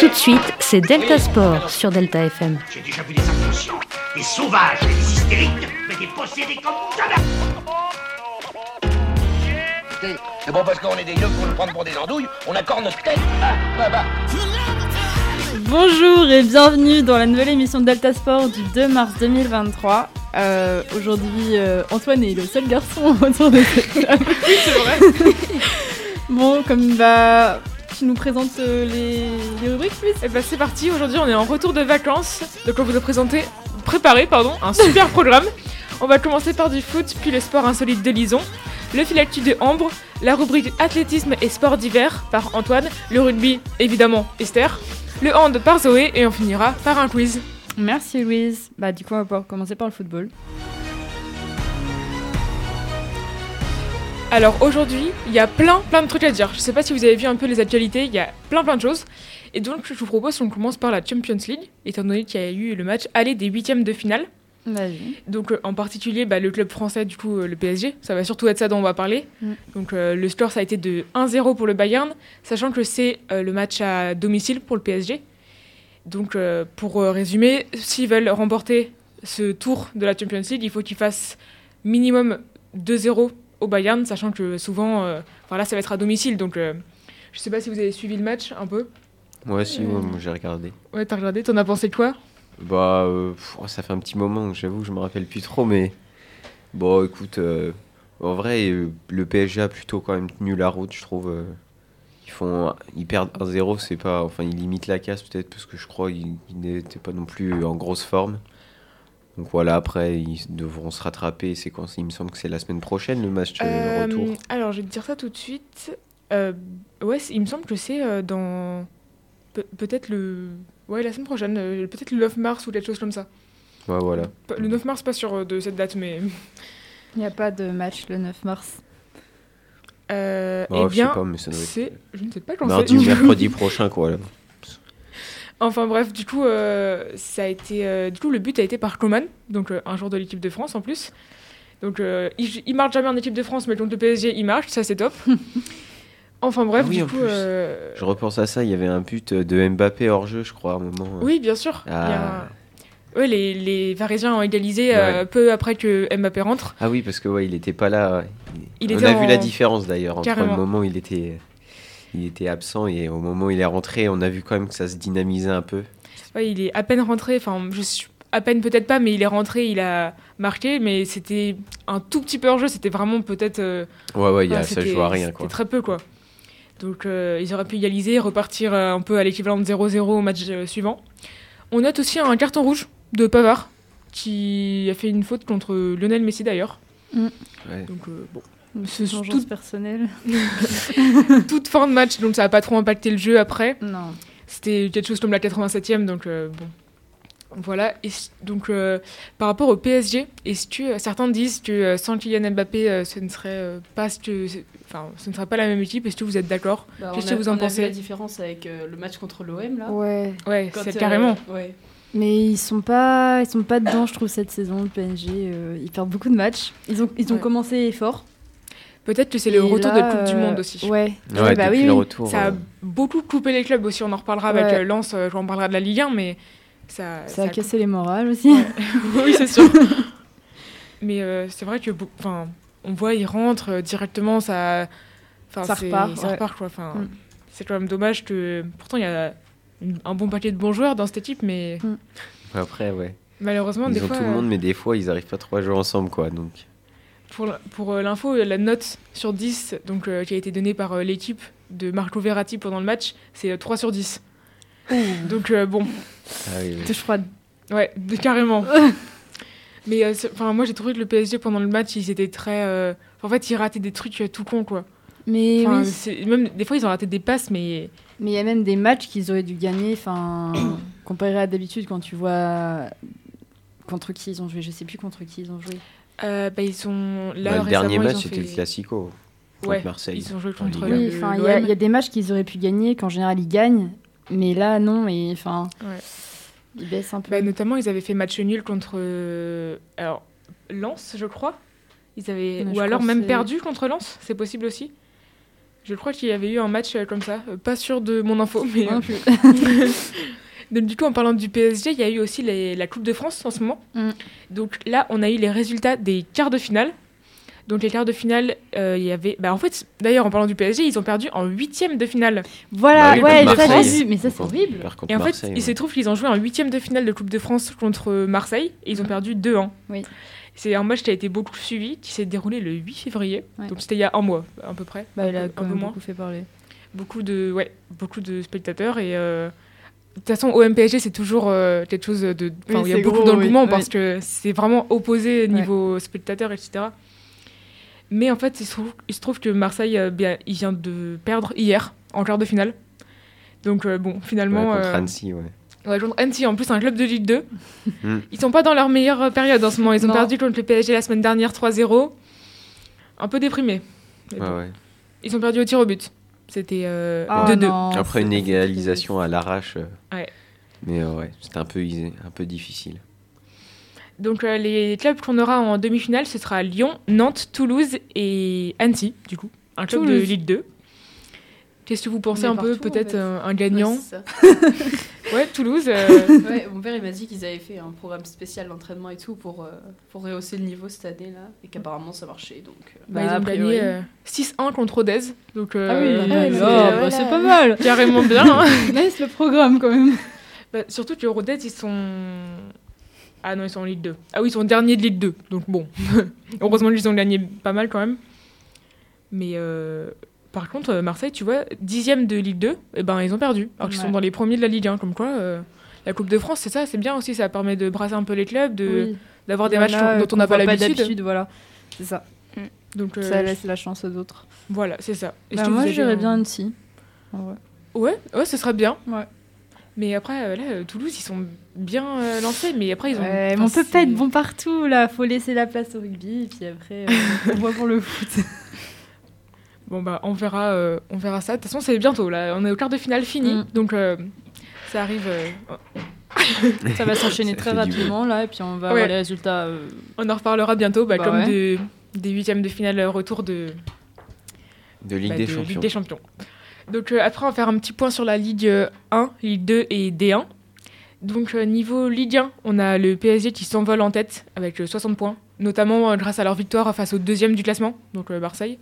Tout de suite, c'est Delta Sport sur Delta FM. J'ai déjà vu des inconscients, des sauvages et des hystériques, mais des possédés comme jamais. C'est bon parce qu'on est des yeux pour nous prendre pour des andouilles, on accorde notre tête. Ah, bah, bah. Bonjour et bienvenue dans la nouvelle émission de Delta Sport du 2 mars 2023. Euh, Aujourd'hui, euh, Antoine est le seul garçon autour de cette table. Oui, c'est vrai. Bon, comme bah, nous présentes euh, les, les rubriques Et bah c'est parti, aujourd'hui on est en retour de vacances, donc on vous a présenté, préparé pardon, un super programme. On va commencer par du foot, puis le sport insolite de Lison, le filactu de Ambre, la rubrique athlétisme et sport d'hiver par Antoine, le rugby évidemment Esther, le hand par Zoé et on finira par un quiz. Merci Louise. Bah du coup, on va pouvoir commencer par le football. Alors aujourd'hui, il y a plein plein de trucs à dire. Je sais pas si vous avez vu un peu les actualités, il y a plein plein de choses. Et donc je vous propose qu'on commence par la Champions League, étant donné qu'il y a eu le match aller des huitièmes de finale. Donc euh, en particulier bah, le club français, du coup euh, le PSG, ça va surtout être ça dont on va parler. Mm. Donc euh, le score ça a été de 1-0 pour le Bayern, sachant que c'est le match à domicile pour le PSG. Donc pour résumer, s'ils veulent remporter ce tour de la Champions League, il faut qu'ils fassent minimum 2-0 au Bayern, sachant que souvent, euh, enfin là ça va être à domicile, donc euh, je sais pas si vous avez suivi le match un peu. Moi aussi, ouais, moi, j'ai regardé. Ouais, t'as regardé, t'en as pensé quoi? Bah, euh, pff, ça fait un petit moment, j'avoue, je me rappelle plus trop, mais bon, écoute, euh, en vrai, euh, le PSG a plutôt quand même tenu la route, je trouve. euh, ils font, ils perdent 1-0, c'est pas, enfin, ils limitent la casse peut-être parce que je crois qu'ils ils n'étaient pas non plus en grosse forme. Donc voilà, après, ils devront se rattraper. C'est quand Il me semble que c'est la semaine prochaine le match euh, Euh, retour. Alors, je vais te dire ça tout de suite. Euh, ouais, c'est- il me semble que c'est euh, dans. Pe- peut-être le. Ouais, la semaine prochaine. euh, peut-être le 9 mars ou quelque chose comme ça. Ouais, voilà. Pas- Le 9 mars, pas sûr de cette date, mais. Il n'y a pas de match le 9 mars. Euh, Bah, eh je sais bien, pas, mais ça doit être c'est. Je ne sais pas quand mardi ou c'est. mercredi prochain, quoi. là. Enfin bref, du coup, euh, ça a été. euh, du coup, le but a été par Coman, donc euh, un joueur de l'équipe de France en plus. Donc, euh, il, il marche jamais en équipe de France, mais contre le PSG, il marche, ça c'est top. enfin bref, Ah oui, du en coup. plus. euh, Je repense à ça, il y avait un but de Mbappé hors jeu, je crois, à un moment. Oui, bien sûr. il y a- Ah. Ouais, les, les Parisiens ont égalisé euh, Ouais. peu après que Mbappé rentre. Ah oui, parce que ouais, il était pas là. Il On était a vu la différence d'ailleurs entre le moment où il était, il était absent et au moment où il est rentré, on a vu quand même que ça se dynamisait un peu. Ouais, il est à peine rentré, enfin, je suis à peine peut-être pas, mais il est rentré, il a marqué, mais c'était un tout petit peu hors jeu, c'était vraiment peut-être. euh, Ouais, ouais, il y a, ça joue à rien c'était quoi. très peu, quoi. Donc, euh, ils auraient pu égaliser, repartir euh, un peu à l'équivalent de 0-0 au match euh, suivant. On note aussi un carton rouge de Pavard, qui a fait une faute contre Lionel Messi d'ailleurs. Ouais. Donc, euh, bon. C'est C'est vengeance tout- personnelle. Toute fin de match, donc ça n'a pas trop impacté le jeu après. Non. C'était quelque chose comme la 87e, donc euh, bon. Voilà, et donc euh, par rapport au PSG, est-ce que euh, certains disent que euh, sans Kylian Mbappé, euh, ce ne serait euh, pas ce que, enfin, ce ne serait pas la même équipe. Est-ce que vous êtes d'accord? Bah, Qu'est-ce que a- vous en on a vu pensez? la différence avec euh, le match contre l'OM là. Ouais. Ouais, c'est euh, carrément. ouais. Mais ils sont pas, ils sont pas dedans, je trouve cette saison. Le PSG, euh, ils perdent beaucoup de matchs. Ils ont, ils ont Ouais. commencé fort. Peut-être que c'est le Et retour de la Coupe du euh, Monde aussi. Ouais. Ouais, bah oui, le retour. Ça a euh, beaucoup coupé les clubs aussi. On en reparlera avec Ouais. euh, Lens. euh, on parlera de la Ligue 1, mais ça. Ça a cassé les morales aussi. Ouais. oui, c'est sûr. Mais euh, c'est vrai que, enfin, on voit, il rentre euh, directement, ça, enfin, Ça repart, ça ouais. repart, quoi. Enfin, Mm. c'est quand même dommage que, pourtant, il y a un bon paquet de bons joueurs dans cette équipe, mais Après, ouais. malheureusement, Ils des ont fois, tout le monde, mais des fois, ils arrivent pas trop à jouer ensemble, quoi. Donc, pour, euh, l'info, la note sur 10, donc, euh, qui a été donnée par euh, l'équipe de Marco Verratti pendant le match, c'est euh, 3 sur 10. Donc, euh, bon, ah oui, oui. Touche froide. Ouais, de- carrément. Mais euh, enfin, moi j'ai trouvé que le PSG pendant le match, ils étaient très. euh, En fait, ils rataient des trucs euh, tout con quoi. Mais oui. Même des fois, ils ont raté des passes, mais Mais il y a même des matchs qu'ils auraient dû gagner, enfin, comparé à d'habitude quand tu vois contre qui ils ont joué. Je sais plus contre qui ils ont joué. Euh, bah, ils sont là Bah, le récemment, dernier ils match, ont c'était fait- le Classico contre Ouais, Marseille. Ils ont joué contre. Oui, il y, a- y des matchs qu'ils auraient pu gagner qu'en général ils gagnent, mais là non, et enfin, Ouais. ils baissent un peu. Bah, notamment, ils avaient fait match nul contre euh, alors Lens, je crois. Ils avaient ou alors même perdu contre Lens, c'est possible aussi. Je crois qu'il y avait eu un match euh, comme ça. Pas sûr de mon info, mais. Non plus. Donc, du coup, en parlant du PSG, il y a eu aussi les- la Coupe de France en ce moment. Mm. Donc là, on a eu les résultats des quarts de finale. Donc les quarts de finale, euh, il y avait. Bah en fait, d'ailleurs, en parlant du PSG, ils ont perdu en huitième de finale. Voilà, Bah ouais, ça j'ai Marseille. vu, mais ça c'est horrible. Et en fait, il se trouve qu'ils ont joué en huitième de finale de Coupe de France contre Marseille et ils ont perdu 2-1. Oui. C'est un match qui a été beaucoup suivi, qui s'est déroulé le 8 février. Ouais. Donc c'était il y a un mois à peu près. Bah, il a Un peu même moins. beaucoup fait parler. Beaucoup de, ouais, beaucoup de spectateurs et. euh, De toute façon, au MPSG, c'est toujours euh, quelque chose de. Enfin, Oui, il y a beaucoup gros, d'engouement oui, parce oui. que c'est vraiment opposé niveau spectateurs, etc. Mais en fait, il se trouve, il se trouve que Marseille, euh, bien, il vient de perdre hier en quart de finale. Donc, euh, bon, Ouais, finalement. contre euh, Annecy, ouais. Ouais, contre Annecy, en plus, un club de Ligue 2. Mm. Ils sont pas dans leur meilleure période en ce moment. Ils ont Non. perdu contre le PSG la semaine dernière 3-0. Un peu déprimés. Ouais, bon. ouais. Ils ont perdu au tir au but. C'était euh, Ah, 2-2. non, Après une égalisation à l'arrache. euh, Ouais. Mais euh, ouais, c'était un peu, un peu difficile. Donc euh, les clubs qu'on aura en demi-finale, ce sera Lyon, Nantes, Toulouse et Annecy, du coup. Un club de. Ligue 2. Qu'est-ce que vous pensez un peu partout, en Peut-être fait. un, un gagnant Ouais, c'est ça. Ouais, Toulouse. euh, Ouais, mon père il m'a dit qu'ils avaient fait un programme spécial d'entraînement et tout pour, euh, pour rehausser le niveau cette année là et qu'apparemment ça marchait donc. euh, bah, Bah, ils a ont gagné euh, 6-1 contre. Donc euh, Ah oui, bah, bah, bah, voilà. c'est pas mal. carrément bien. hein. Laisse le programme quand même. Bah, surtout que Rodez, ils sont... Ah non, ils sont en Ligue 2. Ah oui, ils sont derniers de Ligue 2. Donc bon, heureusement qu'ils ont gagné pas mal quand même. Mais euh, par contre, euh, Marseille, tu vois, dixième de Ligue 2, eh ben, ils ont perdu. Alors qu'ils Ouais. sont dans les premiers de la Ligue 1. Comme quoi, euh, la Coupe de France, c'est ça, c'est bien aussi. Ça permet de brasser un peu les clubs, de Oui. d'avoir des matchs dont on n'a pas l'habitude. Voilà, c'est ça. Donc euh, Ça laisse la chance aux autres. voilà, c'est ça. Bah, moi, j'irais un- bien Annecy. Ouais, ouais, ce serait bien. Ouais. Mais après, là, Toulouse, ils sont bien euh, lancés, mais après, ils ont. Ouais, mais on peut pas être bon partout là. Faut laisser la place au rugby et puis après euh, on voit pour le foot. Bon bah on verra, euh, on verra ça. De toute façon c'est bientôt là, on est au quart de finale fini, Mm. donc euh, ça arrive. euh, Ça va s'enchaîner très rapidement là et puis on va Ouais. avoir les résultats. euh, on en reparlera bientôt, bah, Bah comme ouais. des huitièmes de finale retour de, De Ligue bah, des de Champions. Ligue des Champions. Donc euh, après on va faire un petit point sur la Ligue euh, 1, Ligue 2 et D1. Donc euh, niveau Ligue 1, on a le PSG qui s'envole en tête avec euh, 60 points, notamment euh, grâce à leur victoire face au deuxième du classement, donc euh, Marseille,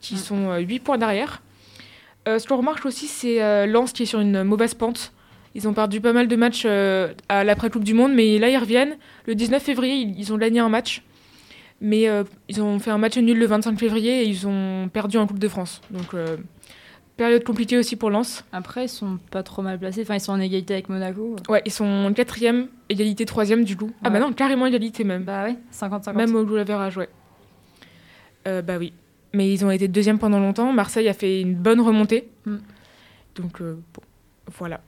qui sont euh, 8 points derrière. Euh, ce qu'on remarque aussi, c'est euh, Lens qui est sur une mauvaise pente. Ils ont perdu pas mal de matchs euh, à l'après-Coupe du Monde, mais là ils reviennent. Le 19 février, ils, ont gagné un match, mais euh, ils ont fait un match nul le 25 février et ils ont perdu en Coupe de France. Donc euh, période compliquée aussi pour Lens. Après ils sont pas trop mal placés. Enfin ils sont en égalité avec Monaco. Ouais, ils sont quatrième, égalité troisième du coup. Ah bah non, carrément égalité même. Bah ouais, 50-50. Même au goal average, ouais. Euh, bah oui. Mais ils ont été deuxième pendant longtemps. Marseille a fait une bonne remontée. Mm. Donc, euh, bon, voilà.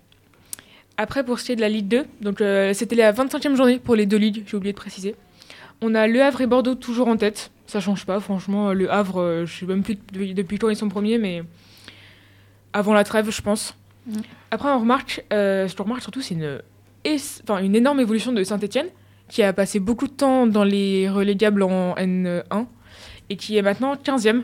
Après, pour ce qui est de la Ligue 2, donc euh, c'était la 25e journée pour les deux ligues, j'ai oublié de préciser. On a Le Havre et Bordeaux toujours en tête. Ça change pas, franchement. Le Havre, euh, je sais même plus depuis, quand ils sont premiers, mais avant la trêve, je pense. Mm. Après, on remarque, euh, ce qu'on remarque surtout, c'est une, enfin, une énorme évolution de Saint-Etienne qui a passé beaucoup de temps dans les relégables en N1 et qui est maintenant 15e.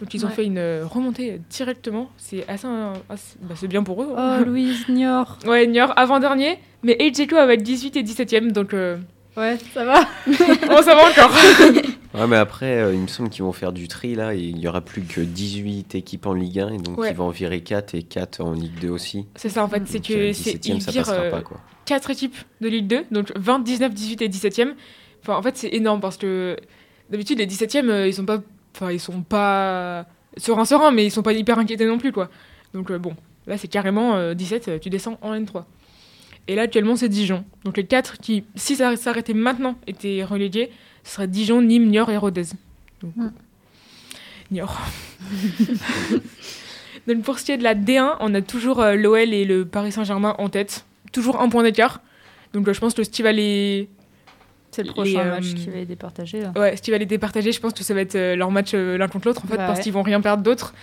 Donc ils ont Ouais. fait une euh, remontée directement. C'est assez, assez- bah, c'est bien pour eux. Oh Louise Niort. Ouais, Niort avant-dernier, mais Ejeko va être 18 et 17e, donc euh, Ouais, ça va. oh, ça va encore. Ouais, mais après, euh, il me semble qu'ils vont faire du tri là. Et il y aura plus que 18 équipes en Ligue 1 et donc Ouais. ils vont en virer 4 et 4 en Ligue 2 aussi. c'est ça en fait, c'est que c'est 17e, ils virent euh, pas quoi. 4 équipes de Ligue 2, donc 20, 19, 18 et 17e. Enfin, en fait, c'est énorme parce que d'habitude, les 17e, euh, ils sont pas. Enfin, ils sont pas sereins, sereins, mais ils sont pas hyper inquiétés non plus, quoi. Donc, euh, bon, là, c'est carrément euh, 17, euh, tu descends en N3. Et là, actuellement, c'est Dijon. Donc, les 4 qui, si ça s'arrêtait maintenant, étaient relégués, ce serait Dijon, Nîmes, Niort et Rodez. Donc. Niort. Donc, pour ce qui est de la D1, on a toujours euh, l'OL et le Paris Saint-Germain en tête. Toujours un point d'écart. Donc, euh, je pense que Steve va les. C'est le Les, prochain euh, match qui va être départagé là. Ouais, Steve va les départager. Je pense que ça va être euh, leur match euh, l'un contre l'autre, en fait, Bah parce ouais. qu'ils vont rien perdre d'autre.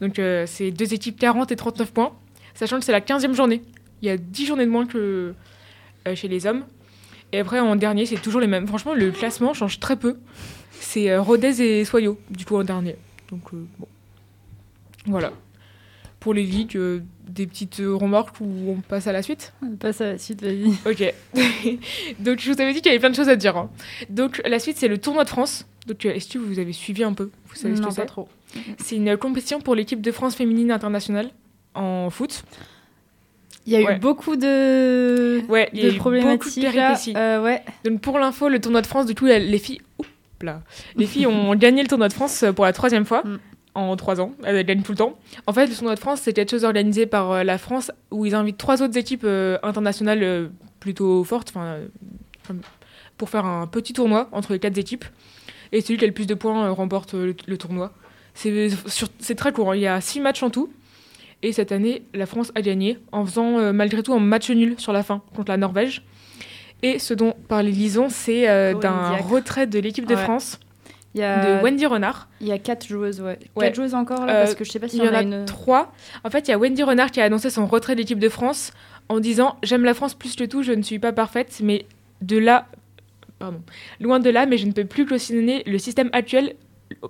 Donc, c'est deux équipes 40 et 39 points. Sachant que c'est la 15e journée. Il y a 10 journées de moins que chez les hommes. Et après, en dernier, c'est toujours les mêmes. Franchement, le classement change très peu. C'est euh, Rodez et Soyo, du coup, en dernier. Donc, euh, bon. Voilà. Pour les ligues, euh, des petites euh, remarques ou on passe à la suite? On passe à la suite, vas-y. Ok. Donc je vous avais dit qu'il y avait plein de choses à dire. hein. Donc la suite c'est le tournoi de France. Donc euh, est-ce que vous avez suivi un peu? Vous savez ce Non, que c'est? trop. C'est une compétition pour l'équipe de France féminine internationale en foot. Il y a Ouais. eu beaucoup de, Ouais, y de eu beaucoup de problématiques. Euh, ouais. Donc pour l'info, le tournoi de France, du coup, les les filles, Oups là. les filles ont gagné le tournoi de France pour la troisième fois Mm. En trois ans. Elles gagnent tout le temps. En fait, le tournoi de France, c'est quelque chose organisé par euh, la France où ils invitent trois autres équipes euh, internationales euh, plutôt fortes, pour faire un petit tournoi entre les quatre équipes. Et celui qui a le plus de points remporte le, le tournoi. C'est très court. hein. Il y a six matchs en tout. Et cette année, la France a gagné en faisant malgré tout un match nul sur la fin contre la Norvège. Et ce dont parlait Lison, c'est euh, d'un retrait de l'équipe de Ouais. France y a, de Wendy Renard. il y a quatre joueuses, ouais. Ouais. Quatre joueuses encore, là, Euh, parce que je sais pas si Il y en a une... trois. En fait, il y a Wendy Renard qui a annoncé son retrait de l'équipe de France en disant J'aime la France plus que tout, je ne suis pas parfaite, mais de là. Pardon. Loin de là, mais je ne peux plus cautionner le système actuel,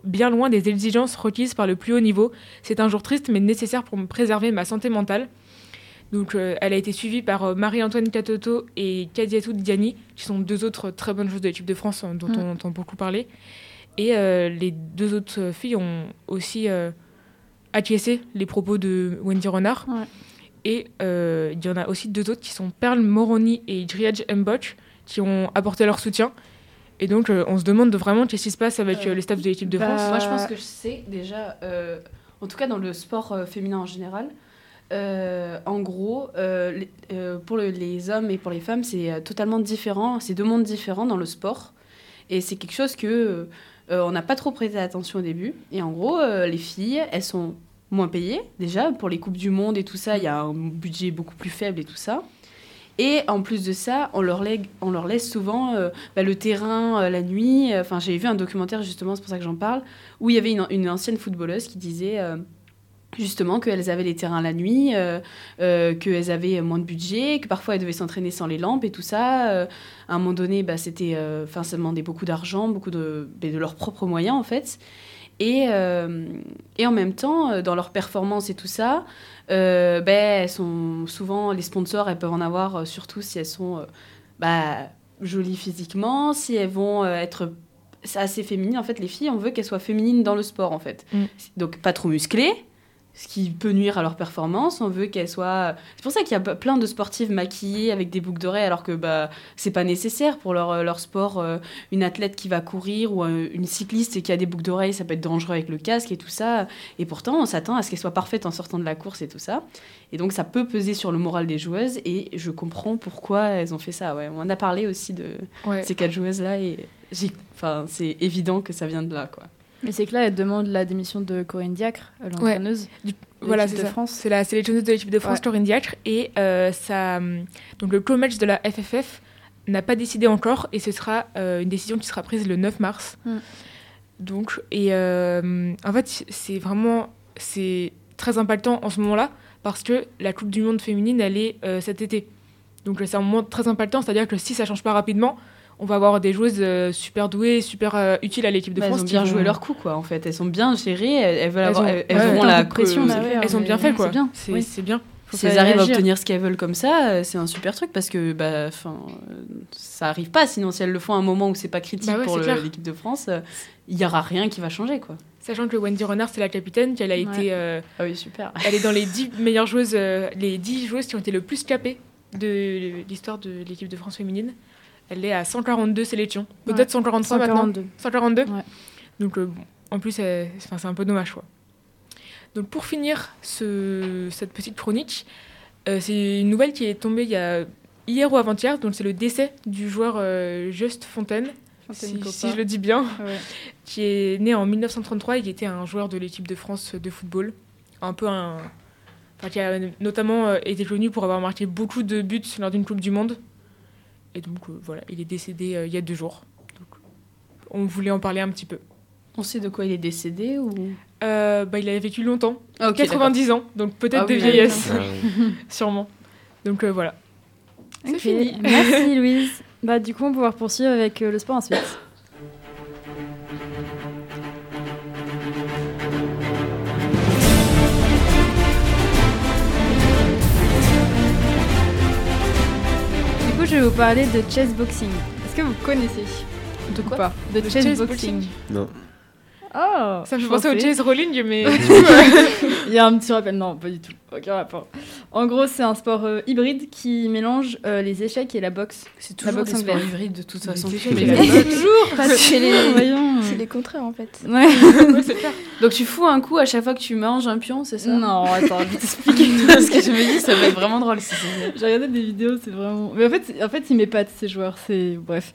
bien loin des exigences requises par le plus haut niveau. C'est un jour triste, mais nécessaire pour me préserver ma santé mentale. Donc, euh, elle a été suivie par euh, Marie-Antoine Catoto et Kadiatou Diani, qui sont deux autres très bonnes joueuses de l'équipe de France euh, dont Mm. on entend beaucoup parler. Et euh, les deux autres filles ont aussi euh, acquiescé les propos de Wendy Renard. Ouais. Et euh, il y en a aussi deux autres qui sont Perle Moroni et Driadj Mbok qui ont apporté leur soutien. Et donc, euh, on se demande de vraiment qu'est-ce qui se passe avec Euh, les staffs de l'équipe de bah, France. Moi, je pense que je sais déjà, euh, en tout cas dans le sport euh, féminin en général, euh, en gros, euh, les- euh, pour le- les hommes et pour les femmes, c'est totalement différent. C'est deux mondes différents dans le sport. Et c'est quelque chose que euh, on n'a pas trop prêté attention au début. Et en gros, euh, les filles, elles sont moins payées déjà pour les coupes du monde et tout ça. Il y a un budget beaucoup plus faible et tout ça. Et en plus de ça, on leur, laisse souvent euh, bah, le terrain la nuit. Enfin, j'ai vu un documentaire justement, c'est pour ça que j'en parle, où il y avait une, ancienne footballeuse qui disait justement qu'elles avaient les terrains la nuit, euh, euh, qu'elles avaient moins de budget, que parfois elles devaient s'entraîner sans les lampes et tout ça. Euh, à un moment donné, bah, c'était, enfin, ça demandait beaucoup d'argent, beaucoup de, bah, de leurs propres moyens en fait. Et, et en même temps, dans leurs performances et tout ça, elles sont souvent les sponsors, elles peuvent en avoir surtout si elles sont bah, jolies physiquement, si elles vont être assez féminines. En fait, les filles, on veut qu'elles soient féminines dans le sport en fait. Mm. Donc pas trop musclées, ce qui peut nuire à leur performance. On veut qu'elles soient. C'est pour ça qu'il y a plein de sportives maquillées avec des boucles d'oreilles, alors que bah c'est pas nécessaire pour leur, leur sport. Euh, Une athlète qui va courir ou euh, une cycliste qui a des boucles d'oreilles, ça peut être dangereux avec le casque et tout ça. Et pourtant, on s'attend à ce qu'elle soit parfaite en sortant de la course et tout ça. Et donc, ça peut peser sur le moral des joueuses. Et je comprends pourquoi elles ont fait ça. Ouais. On en a parlé aussi de Ouais. ces quatre joueuses-là. Et enfin, c'est évident que ça vient de là. Quoi. Mais c'est que là, elle demande la démission de Corinne Diacre, euh, l'entraîneuse. De Voilà, l'équipe c'est. France. C'est la sélectionneuse de l'équipe de France, Ouais. Corinne Diacre. Et euh, ça, hum, donc le co-match de la FFF n'a pas décidé encore. Et ce sera euh, une décision qui sera prise le 9 mars. Mm. Donc, et euh, en fait, c'est vraiment c'est très impactant en ce moment-là parce que la Coupe du Monde féminine, elle est euh, cet été. Donc c'est un moment très impactant, c'est-à-dire que si ça change pas rapidement, on va avoir des joueuses euh, super douées, super euh, utiles à l'équipe de Bah, France. elles ont bien joué leur coup, quoi, en fait. Elles sont bien gérées. Elles, elles veulent Elles avoir, ont- elles, elles ouais, auront ouais. la pression, bah ouais. Elles ont bien fait quoi. c'est bien. C'est Oui. c'est bien. Faut Si elles arrivent à obtenir ce qu'elles veulent comme ça, euh, c'est un super truc parce que bah, 'fin, ça arrive pas. Sinon, si elles le font à un moment où c'est pas critique Bah ouais, pour l'équipe de France, il y aura rien qui va changer, quoi. Sachant que Wendy Renard, c'est la capitaine, qu'elle a Ouais. été, euh, Ah oui, super. elle est dans les 10 meilleures joueuses, euh, les 10 joueuses qui ont été le plus capées de l'histoire de l'équipe de France féminine. Elle est à 142 sélections, peut-être Ouais. 143 maintenant. 142. 142 Ouais. Donc, euh, bon, en plus, c'est un peu dommage. Quoi. Donc, pour finir ce- cette petite chronique, euh, c'est une nouvelle qui est tombée il y a hier ou avant-hier. Donc, c'est le décès du joueur euh, Just Fontaine, si, je le dis bien, Ouais. qui est né en 1933 et qui était un joueur de l'équipe de France de football. Un peu un. Enfin, qui a notamment été connu pour avoir marqué beaucoup de buts lors d'une Coupe du Monde. Et donc, euh, voilà, il est décédé euh, il y a deux jours. Donc, on voulait en parler un petit peu. On sait de quoi il est décédé ou? Euh, bah, il avait vécu longtemps, Ah, ok, 90 ans, donc peut-être Ah de oui, vieillesse, Ah oui. sûrement. Donc euh, voilà. C'est fini. Merci Louise. Bah du coup on va pouvoir poursuivre avec euh, le sport ensuite. Je vais vous parler de chess boxing. Est-ce que vous connaissez De ou pas De, De chess, chess boxing. boxing Non. Oh Ça me fait je penser au chase rolling, mais Il y a un petit rappel, non, pas du tout. Aucun rapport. En gros, c'est un sport euh, hybride qui mélange euh, les échecs et la boxe. C'est La toujours boxe des sports anglaise. hybrides de toute façon. la la toujours parce que les- voyons. C'est les contraires en fait. Ouais. Ouais, c'est clair. Donc tu fous un coup à chaque fois que tu manges un pion, c'est ça? Non, attends, je vais t'expliquer. Parce que je me dis, ça va être vraiment drôle si J'ai regardé des vidéos, c'est vraiment. Mais en fait, en fait, ils m'épatent ces joueurs. C'est bref.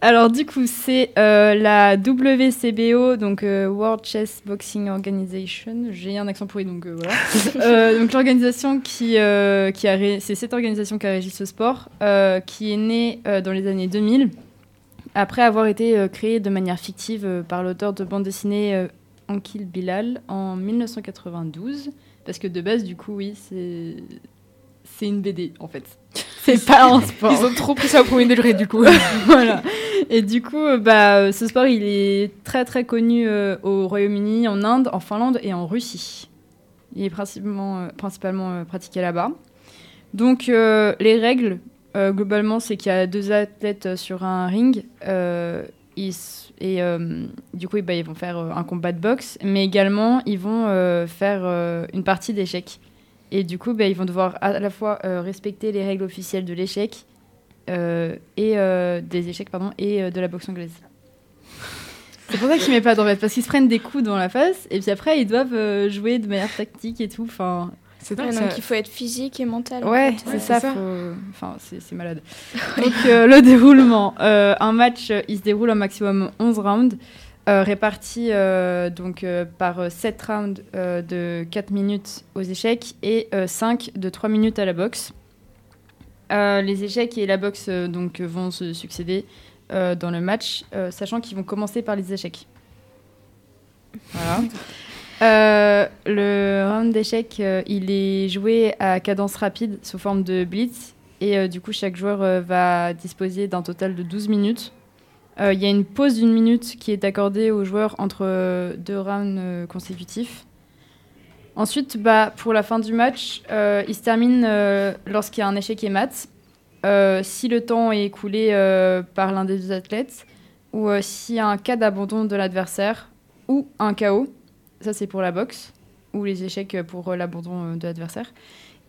Alors du coup, c'est euh, la WCBO, donc euh, World Chess Boxing Organization. J'ai un accent pourri, donc euh, voilà. Euh, donc l'organisation qui euh, qui a ré- c'est cette organisation qui a régi ce sport, euh, qui est née euh, dans les années 2000 après avoir été euh, créée de manière fictive euh, par l'auteur de bande dessinée euh, Ankil Bilal en 1992. Parce que de base, du coup, oui, c'est c'est une BD en fait. C'est pas un sport. Ils ont trop pris ça au premier degré, du coup. voilà. Et du coup, bah, ce sport, il est très très connu euh, au Royaume-Uni, en Inde, en Finlande et en Russie. Il est principalement, euh, principalement euh, pratiqué là-bas. Donc, les règles, euh, globalement, c'est qu'il y a deux athlètes euh, sur un ring. euh, et du coup, bah, ils vont faire un combat de boxe, mais également, ils vont faire une partie d'échecs. Et du coup, bah, ils vont devoir à la fois respecter les règles officielles de l'échec et des échecs pardon et de la boxe anglaise. C'est pour ça qu'ils mettent pas fait parce qu'ils se prennent des coups dans la face et puis après ils doivent jouer de manière tactique et tout. Enfin, C'est Ouais, dingue, donc ça. il faut être physique et mental. en ouais, fait. c'est Ouais, ça. c'est ça. faut- Enfin, c'est c'est malade. Donc euh, le déroulement, euh, un match, euh, il se déroule en maximum 11 rounds. euh, répartis euh, donc euh, par 7 rounds de 4 minutes aux échecs et 5 de 3 minutes à la boxe. Les échecs et la boxe donc, vont se succéder dans le match, sachant qu'ils vont commencer par les échecs. Voilà. Euh, le round d'échecs, euh, il est joué à cadence rapide sous forme de blitz. Et euh, du coup, chaque joueur va disposer d'un total de 12 minutes. Il y a une pause d'une minute qui est accordée aux joueurs entre deux rounds consécutifs. Ensuite, bah, pour la fin du match, il se termine lorsqu'il y a un échec et mat. Si le temps est écoulé par l'un des deux athlètes, ou s'il y a un cas d'abandon de l'adversaire, ou un KO. Ça, c'est pour la boxe, ou les échecs pour euh, l'abandon euh, de l'adversaire.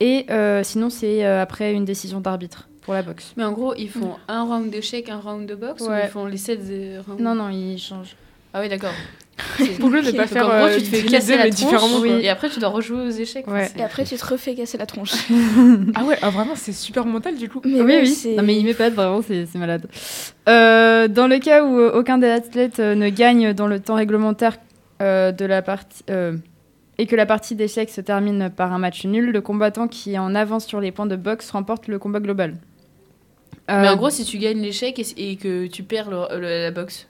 Et euh, sinon, c'est euh, après une décision d'arbitre pour la boxe. Mais en gros, ils font un round d'échecs, un round de boxe ou Ouais. ils font les 7 rounds? Non, non, il change. Ah oui, d'accord. Pour le ne pas faire en gros, tu te fais casser la tronche quoi. et après tu dois rejouer aux échecs. Ouais. Et après, tu te refais casser la tronche. Ah ouais, ah, vraiment, c'est super mental, du coup. Mais oui, ouais, oui. c'est- Non, mais il m'épate, vraiment, c'est malade. Euh, dans le cas où aucun des athlètes ne gagne dans le temps réglementaire de la partie euh, et que la partie d'échecs se termine par un match nul, le combattant qui est en avance sur les points de boxe remporte le combat global. Mais Euh, en gros, si tu gagnes l'échec et, et que tu perds le- le- la boxe.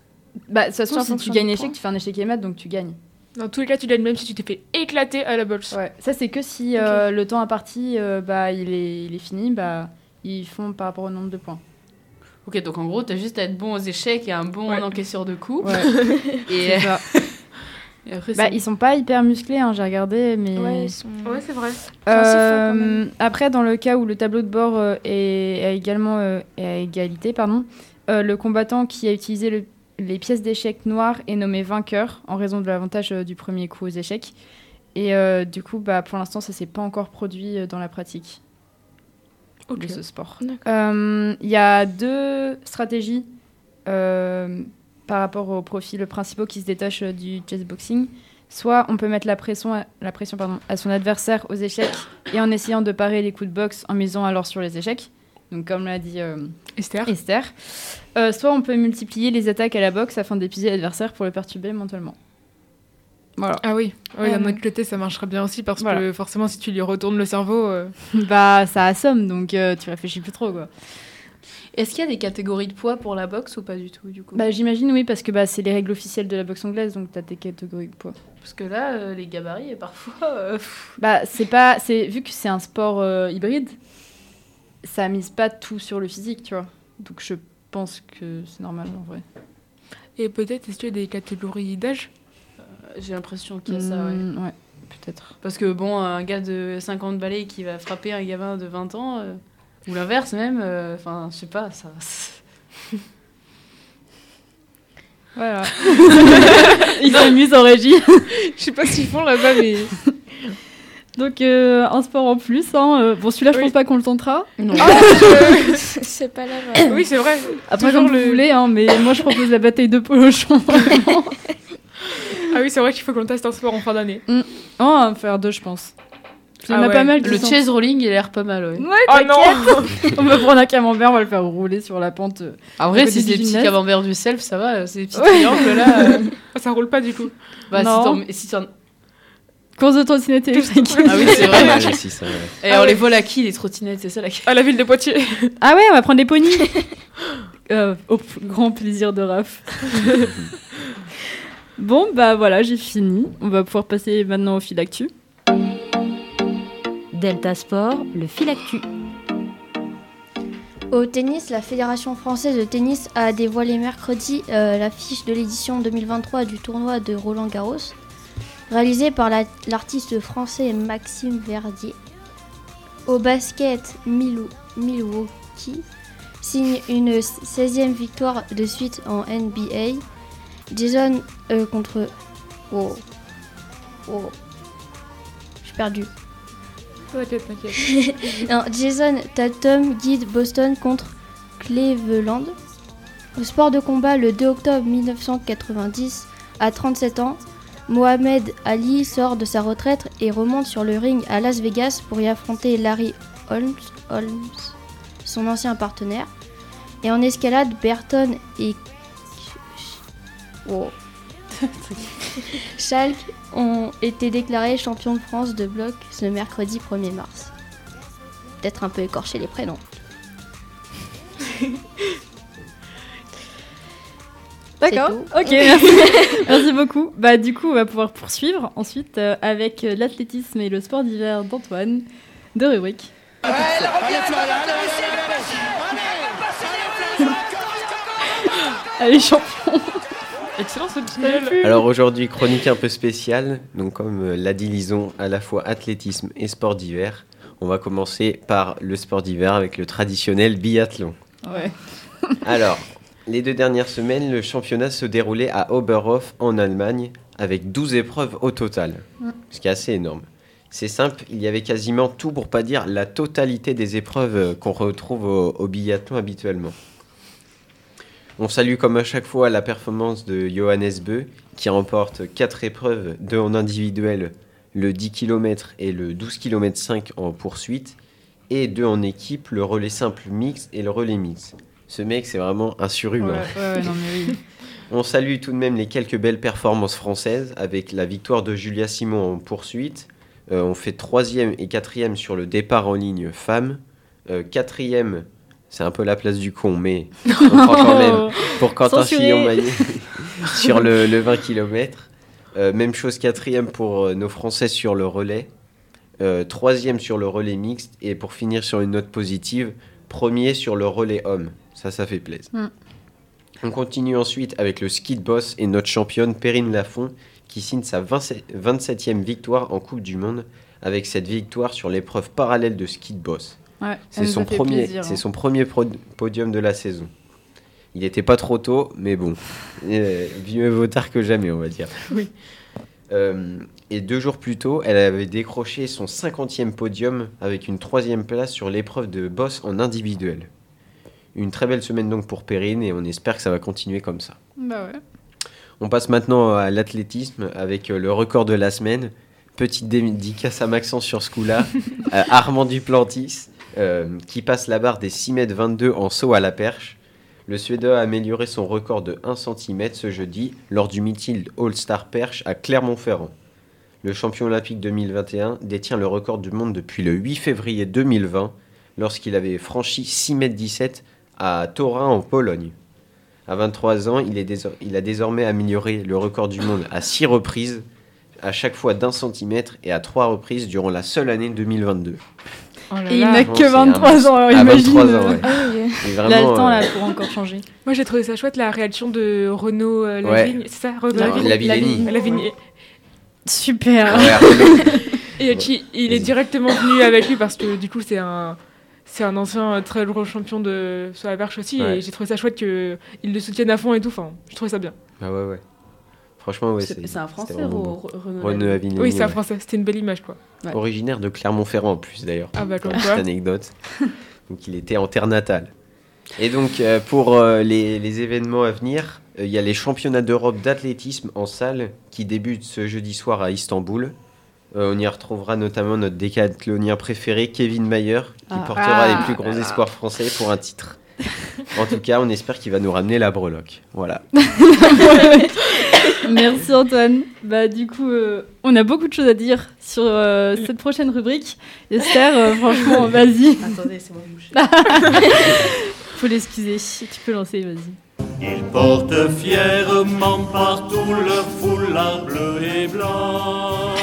bah, de toute façon, si tu gagnes l'échec, tu fais un échec et mat, donc tu gagnes. Dans tous les cas, tu gagnes même si tu t'es fait éclater à la boxe. Ouais. Ça, c'est que si euh, le temps imparti, euh, bah, il, est, il est fini, bah, ils font par rapport au nombre de points. Ok, donc en gros, t'as juste à être bon aux échecs et un bon Ouais. encaisseur de coups. Ouais, Et. et après, Bah, c'est- ils sont pas hyper musclés, hein, j'ai regardé, mais. Ouais, ils sont... Ouais, c'est vrai. Euh, quand même. après, dans le cas où le tableau de bord euh, est, est également euh, est à égalité, pardon, euh, le combattant qui a utilisé le- les pièces d'échecs noires est nommé vainqueur en raison de l'avantage euh, du premier coup aux échecs. Et euh, du coup, bah, pour l'instant, ça s'est pas encore produit euh, dans la pratique de ce sport. Euh, Il y a deux stratégies euh, par rapport aux profils principaux qui se détachent euh, du chessboxing. Soit on peut mettre la pression, à, la pression pardon, à son adversaire aux échecs et en essayant de parer les coups de boxe en misant alors sur les échecs. Donc comme l'a dit euh, Esther. Esther. Euh, soit on peut multiplier les attaques à la boxe afin d'épuiser l'adversaire pour le perturber mentalement. Voilà. Ah oui, ouais, d'un Euh, autre côté, ça marcherait bien aussi parce voilà. que forcément, si tu lui retournes le cerveau. bah ça assomme donc tu réfléchis plus trop quoi. Est-ce qu'il y a des catégories de poids pour la boxe ou pas du tout du coup? Bah j'imagine oui parce que bah, c'est les règles officielles de la boxe anglaise donc t'as des catégories de poids. Parce que là, euh, les gabarits, parfois. euh, Bah, c'est pas. c'est Vu que c'est un sport euh, hybride, ça mise pas tout sur le physique, tu vois. Donc je pense que c'est normal en vrai. Et peut-être, est-ce qu'il y a des catégories d'âge? J'ai l'impression qu'il y a ça, ouais. Mm, ouais, peut-être. Parce que bon, un gars de 50 balais qui va frapper un gamin de 20 ans, euh, Ou l'inverse même, euh, enfin, je sais pas, ça. Voilà. Ils s'amusent en régie. Je sais pas ce qu'ils font là-bas, mais. Donc, euh, un sport en plus. Hein. euh, Bon, celui-là, je Oui. pense pas qu'on le tentera. Non. C'est pas là. ouais. oui, c'est vrai. Après, Toujours comme le- vous voulez, hein, mais moi, je propose la bataille de polochon. Ah oui, c'est vrai qu'il faut qu'on teste un sport en fin d'année. oh, on va en faire deux, je pense. Il y en Ah a ouais. pas mal qui Le sont- chase rolling, il a l'air pas mal, ouais. Ouais, Oh non on va prendre un camembert, on va le faire rouler sur la pente. euh. En vrai, si c'est des petits camemberts du self, ça va, euh, c'est des petits Ouais. triangles là. euh, Ah, Ça roule pas du coup. Bah, si Non. t'en- si t'en- Course de trottinette électrique. Ah oui, c'est vrai. Ouais, si, ça, ouais. Et Ah on ouais. les vole à qui, les trottinettes, c'est ça la À la ville de Poitiers. Ah ouais, on va prendre des ponies. Euh, au grand plaisir de Raph. bon, bah voilà, j'ai fini. On va pouvoir passer maintenant au fil actu. Delta Sport, le fil actu. Au tennis, la Fédération française de tennis a dévoilé mercredi euh, l'affiche de l'édition 2023 du tournoi de Roland Garros, réalisé par la- l'artiste français Maxime Verdier. Au basket, Milwaukee signe une 16e victoire de suite en NBA. Jason euh, contre... Oh. Oh. Suis perdu. T'inquiète. Jason Tatum guide Boston contre Cleveland. Au sport de combat, le 2 octobre 1990, à 37 ans, Mohamed Ali sort de sa retraite et remonte sur le ring à Las Vegas pour y affronter Larry Holmes, Holmes, son ancien partenaire. Et en escalade, Burton et Oh. Schalke ont été déclarés champions de France de bloc ce mercredi 1er mars. Peut-être un peu écorché les prénoms. D'accord. Ok, merci. merci beaucoup. Bah du coup, on va pouvoir poursuivre ensuite euh, avec euh, l'athlétisme et le sport d'hiver d'Antoine de Rubrique. Allez, champion. Excellent ce tunnel. Alors aujourd'hui, chronique un peu spéciale. Donc comme euh, l'a dit Lison, à la fois athlétisme et sport d'hiver. On va commencer par le sport d'hiver avec le traditionnel biathlon. Ouais. Alors, les deux dernières semaines, le championnat se déroulait à Oberhof en Allemagne avec 12 épreuves au total, ce qui est assez énorme. C'est simple, il y avait quasiment tout pour pas dire la totalité des épreuves euh, qu'on retrouve au, au biathlon habituellement. On salue comme à chaque fois la performance de Johannes Beu qui remporte 4 épreuves, 2 en individuel, le 10 km et le 12 km 5 en poursuite, et 2 en équipe, le relais simple mix et le relais mix. Ce mec, c'est vraiment un surhumain. ouais, ouais, non mais oui. On salue tout de même les quelques belles performances françaises avec la victoire de Julia Simon en poursuite. Euh, on fait troisième et quatrième sur le départ en ligne femme. Euh, quatrième, c'est un peu la place du con, mais on prend quand même pour Quentin. Fillon-Maillet sur le, le 20 km. même chose quatrième pour euh, nos Français sur le relais. Euh, troisième sur le relais mixte. Et pour finir sur une note positive, premier sur le relais homme. Ça, ça fait plaisir. Mm. On continue ensuite avec le ski de boss et notre championne Perrine Lafont qui signe sa 27 27e victoire en Coupe du Monde avec cette victoire sur l'épreuve parallèle de ski de boss. Ouais, C'est nous son, premier, plaisir, hein. son premier podium de la saison. Il n'était pas trop tôt, mais bon, euh, mieux vaut tard que jamais, on va dire. Oui. Euh, et deux jours plus tôt, elle avait décroché son 50e podium avec une troisième place sur l'épreuve de boss en individuel. Une très belle semaine donc pour Perrine et on espère que ça va continuer comme ça. Bah ouais. On passe maintenant à l'athlétisme avec euh, le record de la semaine. Petite dédicace à Maxence sur ce coup-là. Euh, Armand Duplantis, euh, qui passe la barre des 6 mètres 22 en saut à la perche. Le Suédois a amélioré son record de 1 cm ce jeudi lors du meeting All-Star Perche à Clermont-Ferrand. Le champion olympique 2021 détient le record du monde depuis le 8 février 2020 lorsqu'il avait franchi 6 mètres 17 à Torin en Pologne. À 23 ans, il a désormais amélioré le record du monde à 6 reprises, à chaque fois d'un centimètre et à 3 reprises durant la seule année 2022. Oh là Et il n'a que c'est 23 ans, alors à imagine. 23 ans, ouais. Ah oui. Il a le temps euh, là pour encore changer. Moi j'ai trouvé ça chouette la réaction de Renaud euh, Ouais. Lavigne. C'est ça Renaud Non, Lavigne. Super. ouais, Renaud. Et qui, il est directement venu avec lui parce que du coup c'est un c'est un ancien euh, très gros champion de sur la perche aussi, Ouais. et j'ai trouvé ça chouette qu'ils le soutiennent à fond et tout. Enfin, je trouvais ça bien. Ah ouais, ouais. Franchement, ouais. C'est c'est un Français, bon. Renaud Laville. Avignon. Oui, c'est un français. C'était une belle image, quoi. Ouais. Originaire de Clermont-Ferrand en plus d'ailleurs. Ah bah, comme Petite quoi. anecdote. donc il était en terre natale. Et donc euh, pour euh, les, les événements à venir, euh, il y a les championnats d'Europe d'athlétisme en salle qui débutent ce jeudi soir à Istanbul. Euh, on y retrouvera notamment notre décathlonien préféré, Kevin Mayer, qui Ah. portera Ah. les plus grands espoirs français pour un titre. en tout cas, on espère qu'il va nous ramener la breloque. Voilà. Merci Antoine. Bah du coup, euh, on a beaucoup de choses à dire sur euh, cette prochaine rubrique. Esther, euh, franchement, vas-y. Attendez, c'est moi boucher. Faut l'excuser. Tu peux lancer, vas-y. Ils portent fièrement partout leur foulard bleu et blanc.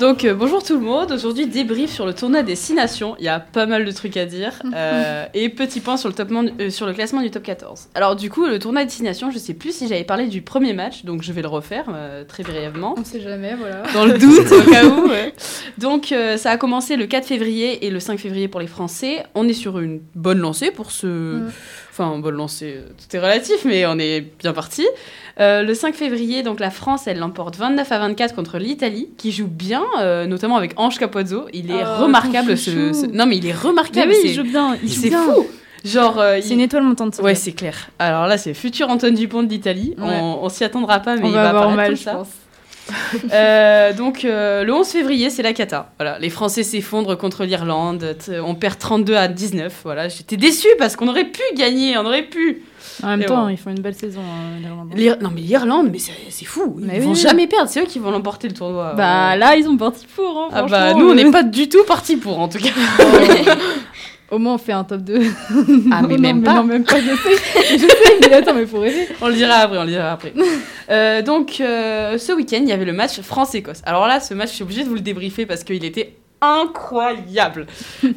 Donc euh, bonjour tout le monde, aujourd'hui débrief sur le tournoi des 6 nations, il y a pas mal de trucs à dire, euh, et petit point sur le, top man- euh, sur le classement du top 14. Alors du coup le tournoi des 6 nations, je sais plus si j'avais parlé du premier match, donc je vais le refaire très brièvement. On sait jamais, voilà. Dans le doute, au cas où. ouais. Donc, ça a commencé le 4 février et le 5 février pour les Français. On est sur une bonne lancée pour ce. Enfin, bonne lancée, euh, tout est relatif, mais on est bien parti. Euh, le 5 février, donc la France, elle l'emporte 29 à 24 contre l'Italie, qui joue bien, euh, notamment avec Ange Capozzo. Il est Oh, remarquable ce, Non, mais il est remarquable. oui, c'est- il joue bien. Il joue c'est fou. Genre, euh, C'est il- une étoile montante. Ouais, c'est clair. Alors là, c'est futur Antoine Dupont de l'Italie. Ouais. On, on s'y attendra pas, mais On il va avoir mal, comme je ça. pense. Euh, donc euh, le 11 février, c'est la cata. Voilà, les Français s'effondrent contre l'Irlande. On perd 32 à 19. Voilà, j'étais déçue parce qu'on aurait pu gagner, on aurait pu. En même Et temps, bon. ils font une belle saison. L'Ir- non mais l'Irlande, mais c'est fou. Ils Mais vont oui. jamais perdre. C'est eux qui vont l'emporter le tournoi. Bah là, ils ont parti pour. Hein, Ah bah nous, on euh, n'est pas du tout parti pour en tout cas. Au moins, on fait un top 2. Ah, mais Non, même pas. Non, même pas, je sais. Je sais, mais attends, mais faut rêver. On le dira après, on le dira après. Euh, donc, euh, ce week-end, il y avait le match France-Écosse. Alors là, ce match, je suis obligée de vous le débriefer parce qu'il était incroyable.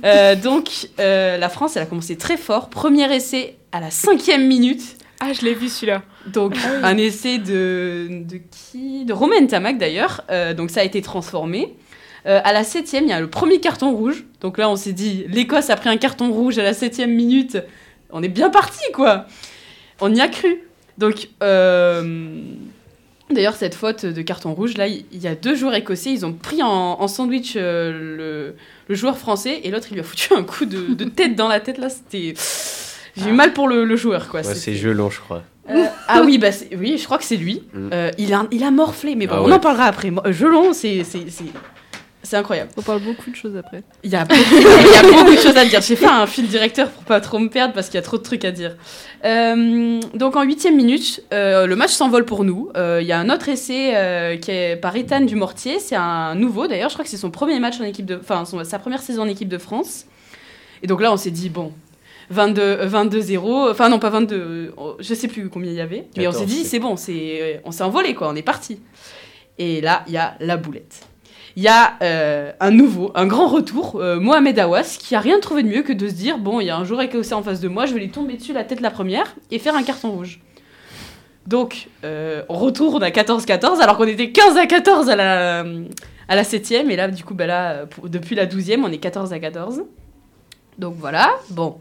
Euh, donc, la France, elle a commencé très fort. Premier essai à la cinquième minute. Ah, je l'ai vu celui-là. Donc, un essai de, de qui? De Romain Tamac d'ailleurs. Euh, donc, ça a été transformé. Euh, à la septième, il y a le premier carton rouge. Donc là, on s'est dit, l'Écosse a pris un carton rouge à la septième minute. On est bien parti, quoi. On y a cru. Donc, euh, d'ailleurs, cette faute de carton rouge, là, il y a deux joueurs écossais. Ils ont pris en, en sandwich euh, le, le joueur français et l'autre, il lui a foutu un coup de, de tête dans la tête. Là, c'était. J'ai eu mal pour le, le joueur, quoi. Ouais, c'est Gelon, je crois. euh, ah oui, bah oui, je crois que c'est lui. Mm. Euh, il, a, il a morflé, mais bon, Ah on en parlera après. Gelon, c'est c'est- incroyable. On parle beaucoup de choses après. Il y, a beaucoup, il y a beaucoup de choses à dire. J'ai fait un fil directeur pour pas trop me perdre parce qu'il y a trop de trucs à dire. Euh, donc en huitième minute, euh, le match s'envole pour nous. Euh, Il y a un autre essai euh, qui est par Ethan Dumortier. C'est un nouveau d'ailleurs. Je crois que c'est son premier match en équipe de, enfin son- sa première saison en équipe de France. Et donc là, on s'est dit bon. 22 euh, 22-0, enfin non pas 22, euh, je sais plus combien il y avait, mais on 14, s'est dit c'est- bon, c'est, on s'est envolé quoi, on est parti. Et là, il y a la boulette. Il y a euh, un nouveau, un grand retour, euh, Mohamed Awas, qui a rien trouvé de mieux que de se dire bon, il y a un joueur écossais en face de moi, je vais lui tomber dessus la tête la première et faire un carton rouge. Donc, euh, on retourne à 14-14, alors qu'on était 15 à 14 à la, à la 7ème, et là, du coup, bah là, depuis la 12ème, on est 14 à 14. Donc voilà, bon.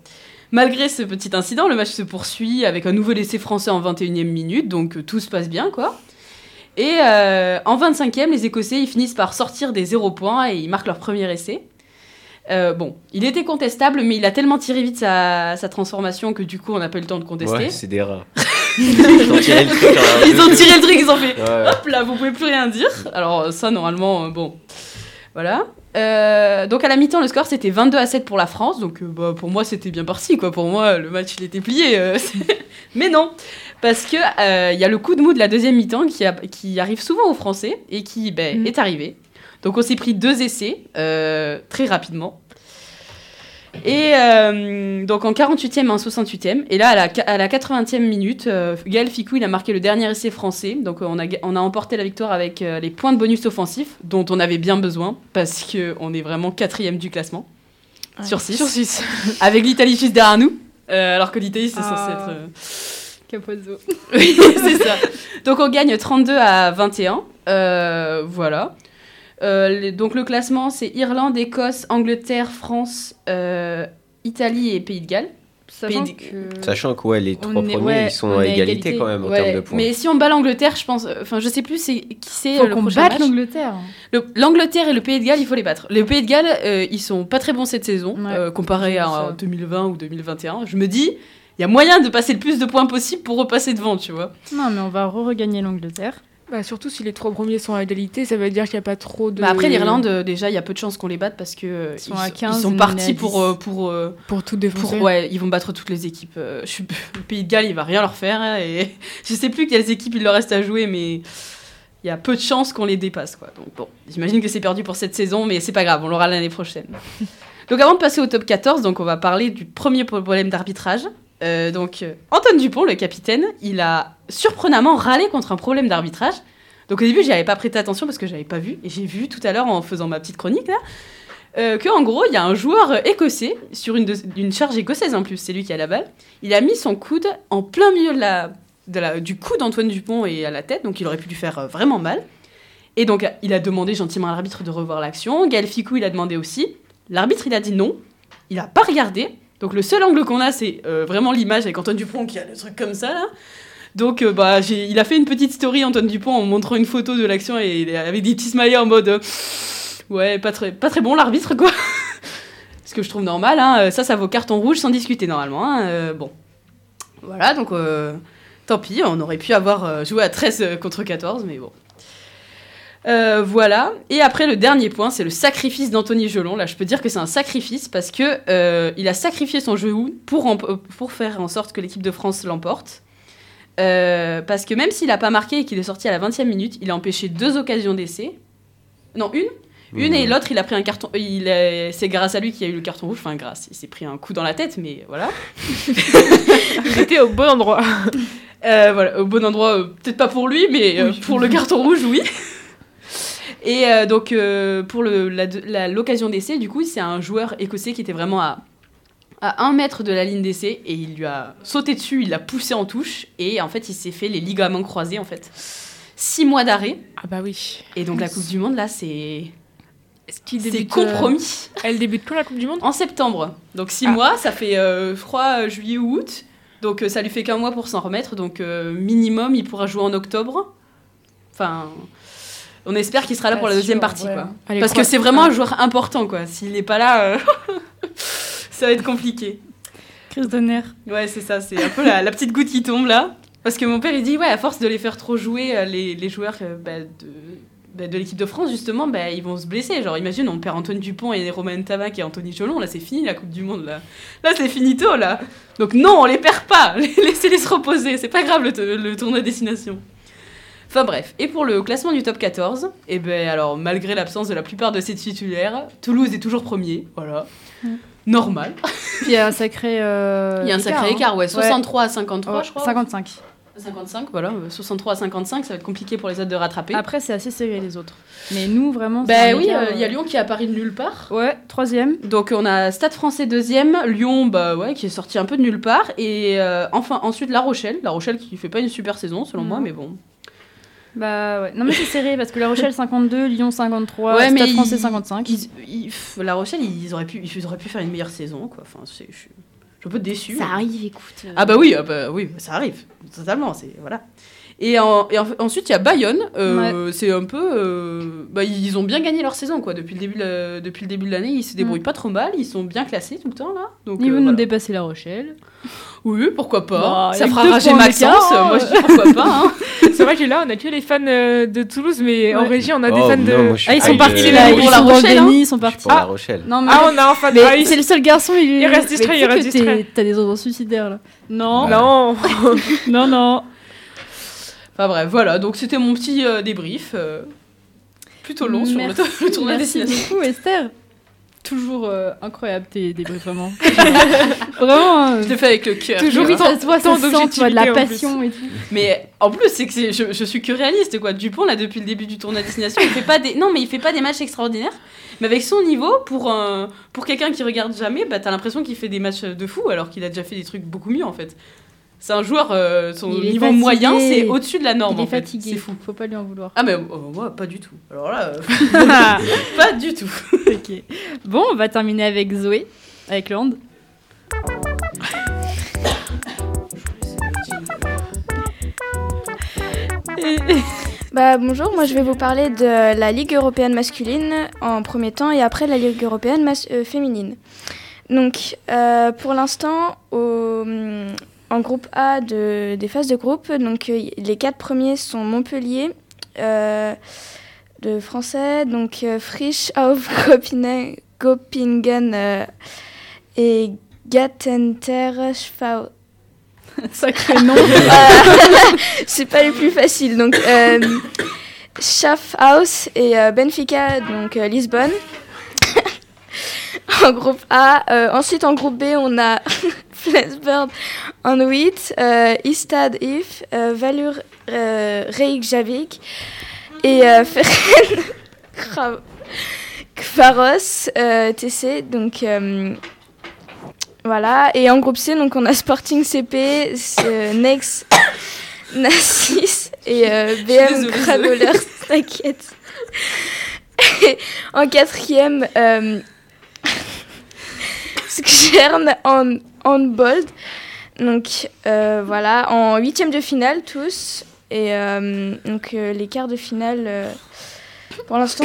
Malgré ce petit incident, le match se poursuit avec un nouvel essai français en 21e minute, donc euh, tout se passe bien, quoi. Et euh, en 25e, les Écossais, ils finissent par sortir des 0 points et ils marquent leur premier essai. Euh, bon, il était contestable, mais il a tellement tiré vite sa, sa transformation que du coup, on n'a pas eu le temps de contester. Ouais, c'est des rats. ils ont tiré le truc. Ils ont deux tiré le truc, ils ont fait. Ouais. hop là, vous pouvez plus rien dire. Alors ça, normalement, euh, bon, voilà. Euh, donc à la mi-temps, le score c'était 22 à 7 pour la France. Donc euh, bah, pour moi, c'était bien parti, quoi. Pour moi, le match il était plié. euh, Mais non, parce que euh, il y a le coup de mou de la deuxième mi-temps qui, arrive souvent aux Français et qui ben, Mm. est arrivé. Donc on s'est pris deux essais euh, très rapidement. Et euh, donc en 48e et en 68e. Et là, à la, à la 80e minute, euh, Gaël Ficou, il a marqué le dernier essai français. Donc euh, on a, ga- on a emporté la victoire avec euh, les points de bonus offensifs, dont on avait bien besoin, parce qu'on est vraiment quatrième du classement. Ouais. Sur 6. Sur 6. Avec l'Italie juste derrière nous. Euh, alors que l'Italie, c'est Ah. censé être... Capozzo. oui, c'est ça. Donc on gagne 32 à 21. Euh, voilà. Euh, les- donc le classement, c'est Irlande, Écosse, Angleterre, France, euh, Italie et Pays de Galles. Sachant Pays de- que- Sachant que ouais, les trois est- premiers, ouais, ils sont on à égalité, égalité. quand même en Ouais, termes de points. mais si on bat l'Angleterre, je pense. Enfin, je sais plus qui c'est Faut le qu'on prochain batte l'Angleterre. Le- L'Angleterre et le Pays de Galles, il faut les battre. Le Pays de Galles, euh, ils sont pas très bons cette saison, Ouais, euh, comparé à ça. euh, 2020 ou 2021. Je me dis, il y a moyen de passer le plus de points possible pour repasser devant, tu vois. Non, mais on va re-regagner l'Angleterre. Bah, surtout si les trois premiers sont à égalité, ça veut dire qu'il n'y a pas trop de. Bah après, l'Irlande, euh, déjà, il y a peu de chances qu'on les batte parce que euh, Ils sont à ils 15, sont nous, partis pour, 10. euh, pour, euh, Pour tout pour- défoncer. ouais, ils vont battre toutes les équipes. Euh, je suis- le Pays de Galles, il va rien leur faire hein, et je sais plus quelles équipes il leur reste à jouer, mais il y a peu de chances qu'on les dépasse, quoi. Donc bon, j'imagine que c'est perdu pour cette saison, mais c'est pas grave, on l'aura l'année prochaine. donc avant de passer au top 14, donc on va parler du premier problème d'arbitrage. Euh, donc Antoine Dupont, le capitaine, il a surprenamment râlé contre un problème d'arbitrage. Donc au début, j'y avais pas prêté attention parce que j'avais pas vu, et j'ai vu tout à l'heure en faisant ma petite chronique là. Euh, que en gros, il y a un joueur écossais sur une, charge écossaise en plus, c'est lui qui a la balle. Il a mis son coude en plein milieu du cou d'Antoine Dupont et à la tête, donc il aurait pu lui faire euh, vraiment mal. Et donc il a demandé gentiment à l'arbitre de revoir l'action. Gaël Ficou, il a demandé aussi. L'arbitre, il a dit non. Il a pas regardé. Donc le seul angle qu'on a, c'est euh, vraiment l'image avec Antoine Dupont qui a le truc comme ça là. Donc euh, bah, il a fait une petite story Antoine Dupont en montrant une photo de l'action et avec des petits smileys en mode euh, ouais pas très pas très bon l'arbitre quoi. Ce que je trouve normal hein. Ça ça vaut carton rouge sans discuter normalement hein. Bon voilà donc tant pis on aurait pu avoir joué à 13 contre 14 mais bon. Euh, voilà. Et après, le dernier point, c'est le sacrifice d'Anthony Gelon. Là, je peux dire que c'est un sacrifice parce que euh, il a sacrifié son jeu pour, en- pour faire en sorte que l'équipe de France l'emporte. Euh, parce que même s'il n'a pas marqué et qu'il est sorti à la 20e minute, il a empêché deux occasions d'essai. Non, une Une et l'autre, il a pris un carton. Il a- C'est grâce à lui qu'il y a eu le carton rouge. Enfin, grâce. Il s'est pris un coup dans la tête, mais voilà. Il était au bon endroit. Euh, voilà, au bon endroit, euh, peut-être pas pour lui, mais euh, pour le carton rouge, oui. Et euh, donc, euh, pour l'occasion d'essai, du coup, c'est un joueur écossais qui était vraiment à, à un mètre de la ligne d'essai et il lui a sauté dessus, il l'a poussé en touche et en fait, il s'est fait les ligaments croisés en fait. Six mois d'arrêt. Ah bah oui. Et donc, la Coupe du Monde, là, c'est. Est-ce qu'il C'est compromis. euh, Elle débute quand la Coupe du Monde? En septembre. Donc six Ah. mois, ça fait, euh, je crois, euh, juillet ou août. Donc euh, ça lui fait qu'un mois pour s'en remettre. Donc minimum, il pourra jouer en octobre. Enfin, on espère qu'il sera là pour la deuxième partie. ouais. Quoi. Allez, Parce que c'est vraiment un joueur important. quoi. S'il n'est pas là, euh, ça va être compliqué. Crise de nerfs. Ouais, c'est ça. C'est un peu la, la petite goutte qui tombe là. Parce que mon père, il dit, ouais, à force de les faire trop jouer, euh, les, les joueurs euh, bah, de, bah, de l'équipe de France, justement, bah, ils vont se blesser. Genre, imagine, on perd Antoine Dupont et Romain Tavac et Anthony Jolon. Là, c'est fini la Coupe du Monde. Là, là c'est finito, là. Donc, non, on les perd pas. Laissez-les se reposer. C'est pas grave le, le tournoi destination. Enfin bref, et pour le classement du top 14, et ben alors malgré l'absence de la plupart de ses titulaires, Toulouse est toujours premier, voilà. Normal. Puis il y a un sacré. euh, Il y a un sacré hein. écart, ouais, 63 à 53 Ouais, je crois. 55. 55, voilà, euh, 63 à 55, ça va être compliqué pour les autres de rattraper. Après, c'est assez serré les autres. Mais nous, vraiment. c'est Ben un oui, écart, euh, il y a euh, Lyon qui apparu de nulle part. Ouais, troisième. Donc on a Stade français deuxième, Lyon bah ouais qui est sorti un peu de nulle part et euh, enfin ensuite La Rochelle, La Rochelle qui fait pas une super saison selon moi mais bon. Bah ouais. Non, mais c'est serré parce que La Rochelle 52, Lyon 53, Ouais, mais Stade français ils- 55. Ils- ils- pff, la Rochelle ils auraient pu ils auraient pu faire une meilleure saison quoi. Enfin c'est je suis je suis un peu déçu. Ça arrive, écoute. euh, Ah bah oui, ah bah oui, ça arrive, totalement, c'est voilà. Et, en- et en- ensuite il y a Bayonne, euh, c'est un peu, euh, bah, ils ont bien gagné leur saison quoi depuis le début de- depuis le début de l'année, ils se débrouillent Mm. pas trop mal, ils sont bien classés tout le temps là. Donc Ils euh, veulent nous dépasser La Rochelle. Oui, pourquoi pas. Bah, ça fera rager Maxence, euh, moi je hein. dis pourquoi pas. hein. C'est vrai que là, on a que les fans de Toulouse, mais en régie, on a des Oh, fans de. moi, Ah, ils sont partis euh, là, pour ils La sont dans Rochelle, le hein. ils sont partis. pour La Rochelle. Non, mais. Ah, on a un fan. Ah, c'est le seul garçon, il, Il reste distrait, il reste distrait. T'as des ordres suicidaires là. Non, Non. non, non. Enfin bref, voilà, donc c'était mon petit euh, débrief. euh, plutôt long sur le, Merci, le tournoi Merci destination. beaucoup, Esther. Toujours euh, incroyable tes débriefs, vraiment. vraiment. euh, Je l'ai fait avec le cœur. Toujours tu vois. ça se voit, tant ça se sent, tu vois, de la passion et tout. Mais en plus, c'est que je, je suis que réaliste quoi. Dupont là depuis le début du tournoi destination, il fait pas des non mais il fait pas des matchs extraordinaires. Mais avec son niveau, pour pour quelqu'un qui regarde jamais, bah t'as l'impression qu'il fait des matchs de fou alors qu'il a déjà fait des trucs beaucoup mieux en fait. C'est un joueur, euh, son niveau fatigué. moyen, c'est au-dessus de la norme. Il est en fait. fatigué. C'est fou. Faut pas lui en vouloir. Ah, mais euh, moi, pas du tout. Alors là, euh, pas du tout. ok. Bon, on va terminer avec Zoé, avec le hand. Bah, bonjour, moi je vais vous parler de la Ligue européenne masculine en premier temps et après la Ligue européenne mas- euh, féminine. Donc, euh, pour l'instant, au- en groupe A de, des phases de groupe, donc, euh, les quatre premiers sont Montpellier, euh, de français, donc euh, Frisch, auf Gopine- Gopingen et Gattenter Schwau. Sacré nom. C'est pas les plus faciles. Donc, euh, Schaffhaus et euh, Benfica, donc euh, Lisbonne. en groupe A. Ensuite, en groupe B, on a Flensburg en 8, euh, Istad If, euh, Valur euh, Reykjavik et euh, Kvaros euh, TC. Donc. voilà, et en groupe C, donc on a Sporting CP, Nex, Nassis et BM Gravelers, t'inquiète. En quatrième, Skjern en handball. Donc euh, voilà, en huitième de finale tous. Et euh, donc euh, les quarts de finale, pour l'instant,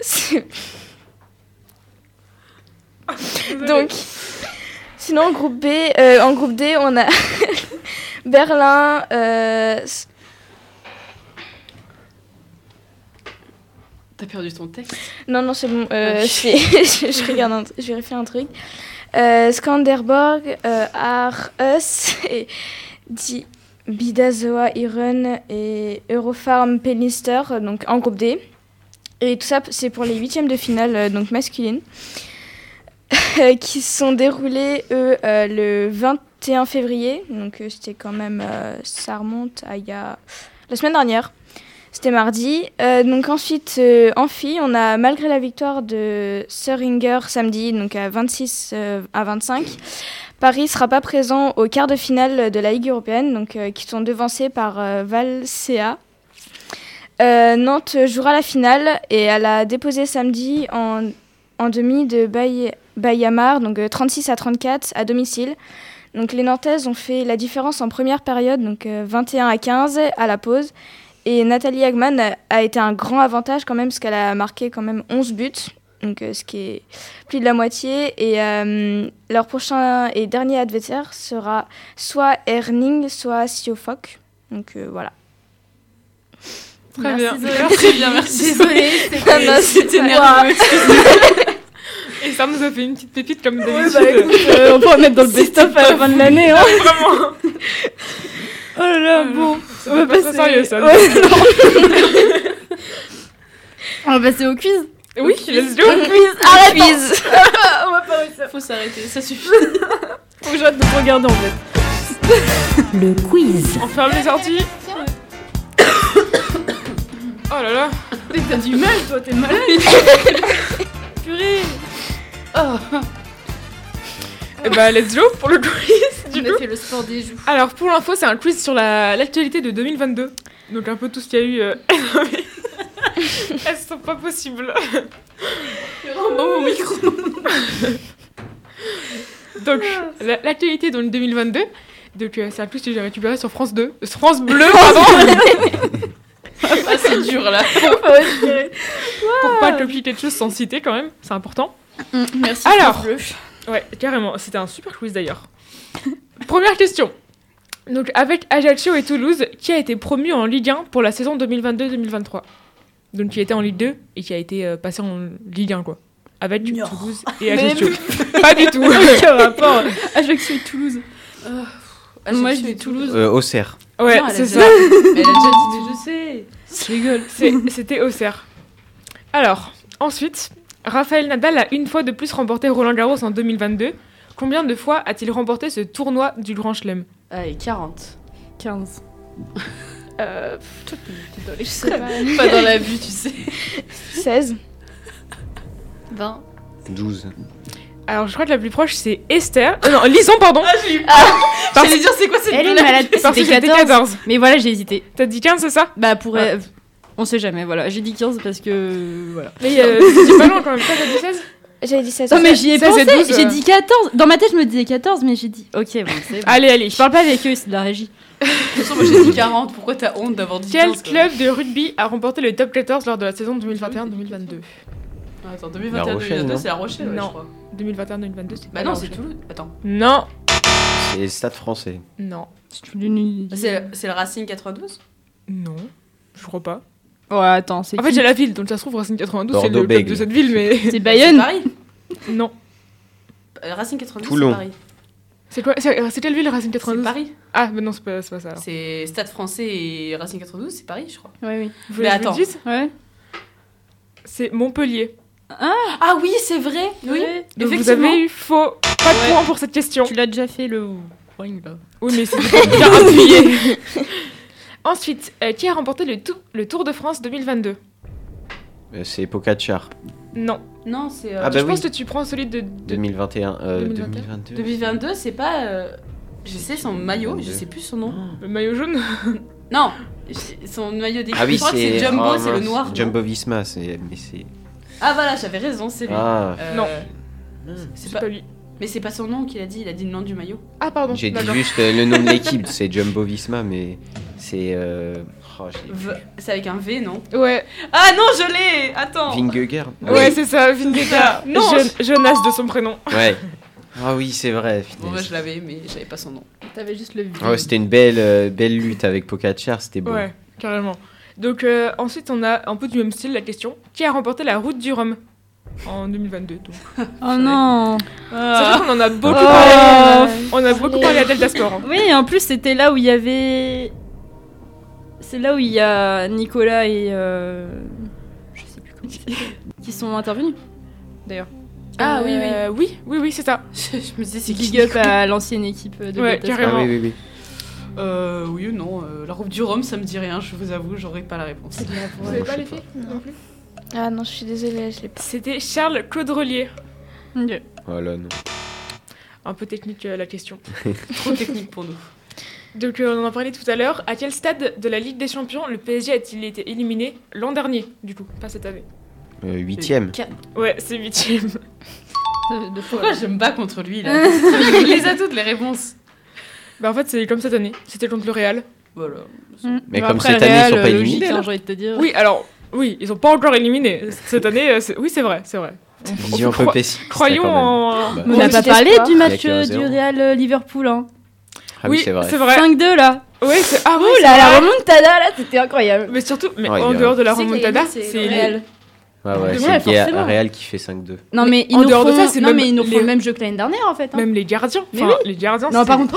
c'est Donc, sinon, en groupe B, en groupe D, on a Berlin. s- T'as perdu ton texte non, non, c'est bon. euh, c'est- je, je regarde, un je vérifie un truc. Euh, Skanderborg, euh, Aarhus et Di Bidazoa Iron et Eurofarm Pellister, euh, donc en groupe D. Et tout ça, c'est pour les huitièmes de finale, euh, donc masculines, qui se sont déroulés, eux, euh, le 21 février. Donc c'était quand même, ça remonte à il y a la semaine dernière. C'était mardi. Euh, donc ensuite, euh, en on a, malgré la victoire de Söringer samedi, donc à 26 euh, à 25, Paris sera pas présent au quart de finale de la Ligue européenne, donc euh, qui sont devancés par. Euh, Nantes jouera la finale et elle a déposé samedi en, demi de Bay- Bayamar, donc euh, 36 à 34 à domicile. Donc les Nantaises ont fait la différence en première période, donc euh, 21 à 15 à la pause. Et Nathalie Hagman a, a été un grand avantage quand même, parce qu'elle a marqué quand même 11 buts, donc euh, ce qui est plus de la moitié. Et euh, leur prochain et dernier adversaire sera soit Erning, soit Siofok. Donc euh, voilà. Très bien. Très bien, merci. Désolée, Ah C'était nerveux. Et ça nous a fait une petite pépite comme d'habitude. bah, écoute, euh, on peut en mettre dans le best-of à la fin de l'année. Hein. Vraiment. Oh là là, bon. C'est On va passer- sérieux, ça. Ouais, non. on va passer au quiz. Oui, let's do. Au quiz. Arrête. Quiz. on va pas réussir. Faut s'arrêter, ça suffit. Faut que j'arrête de te regarder en fait. Le quiz. On ferme les sorties. Oh là là. T'as du mal, toi, t'es malade. Purée. Et bah, let's go pour le quiz. Du On coup. a fait le sport des joues. Alors, pour l'info, c'est un quiz sur la- l'actualité de 2022. Donc, un peu tout ce qu'il y a eu. euh, Elles sont pas possibles. Oh, mon micro. Donc, la- l'actualité le 2022. Donc, euh, c'est un quiz que j'ai récupéré sur France 2. euh, France Bleu, pardon. Ah, c'est dur là. pour pas copier quelque chose sans citer, quand même. C'est important. Merci. Alors. Ouais, carrément. C'était un super quiz d'ailleurs. Première question. Donc, avec Ajaccio et Toulouse, qui a été promu en Ligue 1 pour la saison 2022-2023 Donc, qui était en Ligue 2 et qui a été euh, passé en Ligue 1, quoi. Avec Non. Toulouse et Ajaccio. Pas du tout. Rapport Ajaccio et Toulouse. Moi, je dis Toulouse. Euh, Auxerre. Ouais, c'est déjà- ça. Mais elle a déjà dit, mais je sais. Je rigole. C'est- C'était Auxerre. Alors, ensuite, Raphaël Nadal a une fois de plus remporté Roland Garros en 2022. Combien de fois a-t-il remporté ce tournoi du Grand Chelem? Allez, 40. 15. Euh, Je sais pas. Pas dans la vue, tu sais. 16. 20. 12. Alors, je crois que la plus proche, c'est Esther. Euh, non, Lison, pardon. Ah, j'ai eu Parce- J'allais dire, c'est quoi cette Elle est malade. Parce que C'était c'était 14. 14. Mais voilà, j'ai hésité. T'as dit 15, c'est ça? Bah, pour. Ouais. euh, On sait jamais, voilà. J'ai dit 15 parce que. Voilà. Mais euh, c'est pas loin quand même. Toi, t'as dit 16 J'avais dit 16. Non, mais j'y ai 16 et pensé. 12, J'ai euh. dit 14. Dans ma tête, je me disais 14, mais j'ai dit. Ok, bon, c'est bon. Allez, allez. Je parle pas avec eux, c'est de la régie. De toute façon, moi j'ai dit 40. Pourquoi t'as honte d'avoir dit Quel 15, quoi club de rugby a remporté le top 14 lors de la saison 2021-2022 Ah, Attends, La Rochelle, 2021-2022, non c'est La Rochelle, ouais, Non. je crois. 2021-2022, c'est Bah non, c'est. Toulouse. Attends. Non, C'est Stade français. non, C'est c'est le Racing 92 non. Je crois pas. Ouais, attends, c'est. En fait, j'ai la ville, donc ça se trouve Racing 92, c'est le club de cette ville, mais C'est C'est Bayonne. Paris. non. Euh, Racing 92, Toulon. c'est Paris. C'est quoi C'est c'est quelle ville Racing C'est 92 Paris. Ah, mais non, c'est pas, c'est pas ça alors. C'est Stade français et Racing 92, c'est Paris, je crois. Ouais, oui. Vous voulez Mais attends. Ouais. C'est Montpellier. Ah oui, c'est vrai. Oui. Donc vous avez eu faux. Pas de Ouais. point pour cette question. Tu l'as déjà fait le. Là. Oui, mais c'est bien appuyé. Ensuite, euh, qui a remporté le, tou- le Tour de France 2022 Euh, C'est Pogacar. Non. Non, c'est. euh, Ah bah je oui. pense que tu prends celui de. de- 2021. Euh, 2021. 2022. 2022, c'est pas. euh, Je sais son maillot, je 22. sais plus son nom. Le maillot jaune? Non, son maillot d'équipe. Ah oui, je crois que c'est c'est Jumbo, ah, c'est le mince, noir. non? Jumbo Visma, c'est mais c'est Ah voilà, j'avais raison, c'est lui. ah Euh, Non. C'est C'est pas... pas lui. Mais c'est pas son nom qu'il a dit, il a dit le nom du maillot. Ah, pardon. j'ai dit d'accord. juste euh, le nom de l'équipe, c'est Jumbo Visma mais c'est euh... oh, V- C'est avec un V, non Ouais, Ah non, je l'ai Attends Vingegaard. ouais, c'est ça, Vingegaard. Non. Je- Jonas de son prénom. Ouais. Ah oui, c'est vrai. Bon, bah, je l'avais, mais j'avais pas son nom. T'avais juste le. Ah ouais, c'était une belle euh, belle lutte avec Pogacar, c'était beau. Ouais, carrément. Donc euh, ensuite, on a un peu du même style la question. Qui a remporté la route du Rhum en 2022 donc? Oh non. Sachant qu'on en a beaucoup Oh. parlé. On a beaucoup parlé à Delta Sport. hein. Oui, en plus, c'était là où il y avait. C'est là où il y a Nicolas et. euh, Je sais plus comment Qui sont intervenus, d'ailleurs. Ah oui, oui. Euh, oui, oui, oui, c'est ça. Je, me disais, c'est Big up à l'ancienne équipe de Ouais, carrément. Ah oui oui oui. Euh, oui ou non euh, La route du Rhum, ça me dit rien, je vous avoue, j'aurais pas la réponse. Vous avez pas les filles non plus Ah non, je suis désolée, je l'ai pas. C'était Charles Caudrelier. Sport. Ok. Oh là non. Un peu technique euh, la question. Trop technique pour nous. Donc euh, on en a parlé tout à l'heure. À quel stade de la Ligue des Champions le PSG a-t-il été éliminé l'an dernier Du coup, pas cette année. Euh, huitième. Ouais, c'est huitième. Deux fois. Pourquoi je me bats contre lui là Il les a toutes les réponses. Bah en fait c'est comme cette année. C'était contre le Real. Voilà. Mais Bon, comme après, cette le année, ils Real, sont pas euh, éliminés, hein, j'ai envie de te dire. Oui, alors oui, ils ont pas encore éliminé cette année. euh, c'est- oui, c'est vrai, c'est vrai. On- on Vision peut un peu croi- pessimiste. Croyons en. Bah. On n'a pas parlé du match du. Real Liverpool. Hein. Ah oui, c'est vrai. Vrai. 5-2 là. Oui, c'est ah oui, Ouh là, la remontada là, c'était incroyable. Mais surtout, mais Ouais, en dehors de la remontada, c'est Real. Ouais, ouais, Ouais, c'est le Real- qui fait 5-2. Non mais ils en nous dehors de ça, c'est non même mais ils nous font les- le même jeu que l'année dernière en fait. hein. même les gardiens. Mais Enfin, oui. les gardiens. Non par contre,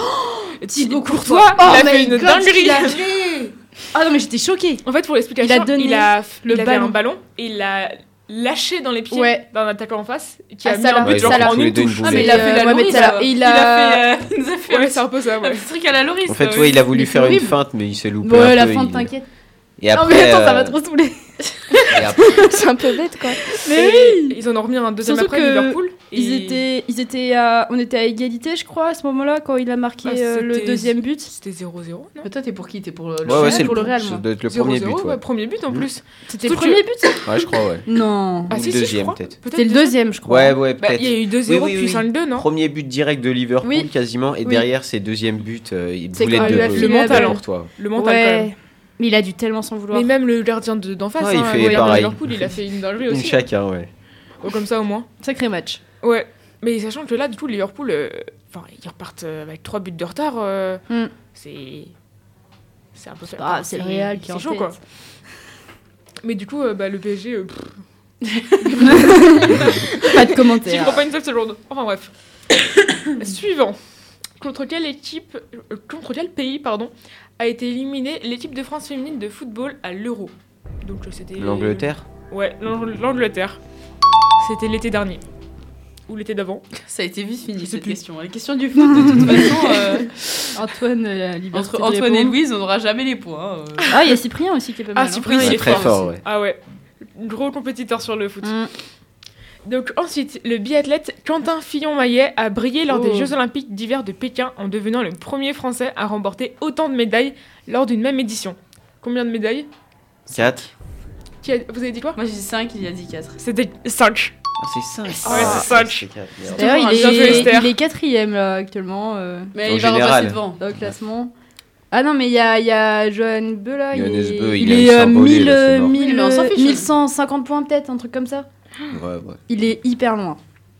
Thibaut Courtois, Courtois, oh il a fait une dinguerie. il a fait. ah non mais j'étais choquée. En fait, pour l'explication, Il a donné il, a, le il avait ballon. un ballon et il l'a lâché dans les pieds Ouais. d'un attaquant en face qui Ah, a mis un but Ouais, genre en une touche. Ah, mais il a fait euh, la ouais, mais Loris. Euh, et il il a- fait. euh, Il a fait Ouais, un c'est un peu ça, ouais. petit truc à la Loris. En fait, euh, ouais, il a voulu faire c'est une feinte, mais il s'est loupé un la il- t'inquiète. Et Non après, mais attends, ça euh, va trop saouler. C'est un peu bête quoi. Mais Et oui. Ils en ont remis un deuxième Surtout après que Liverpool. Ils et étaient, ils étaient à, on était à égalité, je crois, à ce moment-là, quand il a marqué Ah, euh, le deuxième but. C'était 0-0, non Mais toi, t'es pour qui? T'es pour le. Ouais, ouais, c'est pour le le, Real, ça doit être le premier 0-0, but. ouais, Ouais, premier but en plus. C'était le premier but, ça Ouais, je crois, ouais. Non. Ah si, le si, je deuxième, crois. peut-être. C'était le deuxième, je crois. Ouais, ouais, Bah, peut-être. il y a eu 2-0 Oui, oui, puis oui. 5-2, non Premier but direct de Liverpool Oui. quasiment, et derrière ses deuxième but, euh, il C'est quand de le mental, hein. Le mental quand même. Ouais. Mais il a dû tellement s'en vouloir. Mais même le gardien de- d'en face, Ouais, il hein, fait le gardien de pareil. Liverpool, il a fait une dinguerie Une aussi. chacun, ouais. Oh, comme ça au moins. Sacré match. Ouais. Mais sachant que là, du coup, Liverpool, euh, enfin, ils repartent euh, avec 3 buts de retard. euh, Hmm. C'est. C'est un peu fait. Ah, c'est le Real qui est C'est en chaud, tête. quoi. Mais du coup, euh, bah, le PSG, euh, pff, Pas de j'y commentaires. crois pas une seule seconde. Enfin bref. Suivant. Contre quelle équipe, euh, contre quel pays, pardon, a été éliminée l'équipe de France féminine de football à l'Euro Donc euh, c'était. L'Angleterre Ouais, l'Ang- l'Angleterre. C'était l'été dernier. Ou l'été d'avant. Ça a été vite fini cette plus. question. Les questions du foot, de toute façon, euh, Antoine, euh, la liberté entre Antoine et. Louise, on n'aura jamais les points. euh. Ah, il y a Cyprien aussi qui est pas mal. Ah, hein. Cyprien, Ouais, il est très fort. fort, aussi. ouais. Ah ouais. Gros compétiteur sur le foot. Mm. Donc ensuite, le biathlète Quentin Fillon-Maillet a brillé lors des Oh. Jeux Olympiques d'hiver de Pékin en devenant le premier Français à remporter autant de médailles lors d'une même édition. Combien de médailles? 4 Qui a- Vous avez dit quoi? Moi j'ai dit 5, il a dit 4. C'était 5. Ah, c'est 5. Ouais, c'est cinq. D'ailleurs, il, est, il est quatrième là, actuellement euh, Mais Au il va général. repasser devant. dans le classement. Ah non, mais il y a, il y a Johan Beu là. Johannes il est, Beu, il il a est eu s'envoler, 1000, là, c'est mort. 1000, Mais on s'en fiche. 1150 points peut-être, un truc comme ça. Ouais, ouais. Il est hyper loin.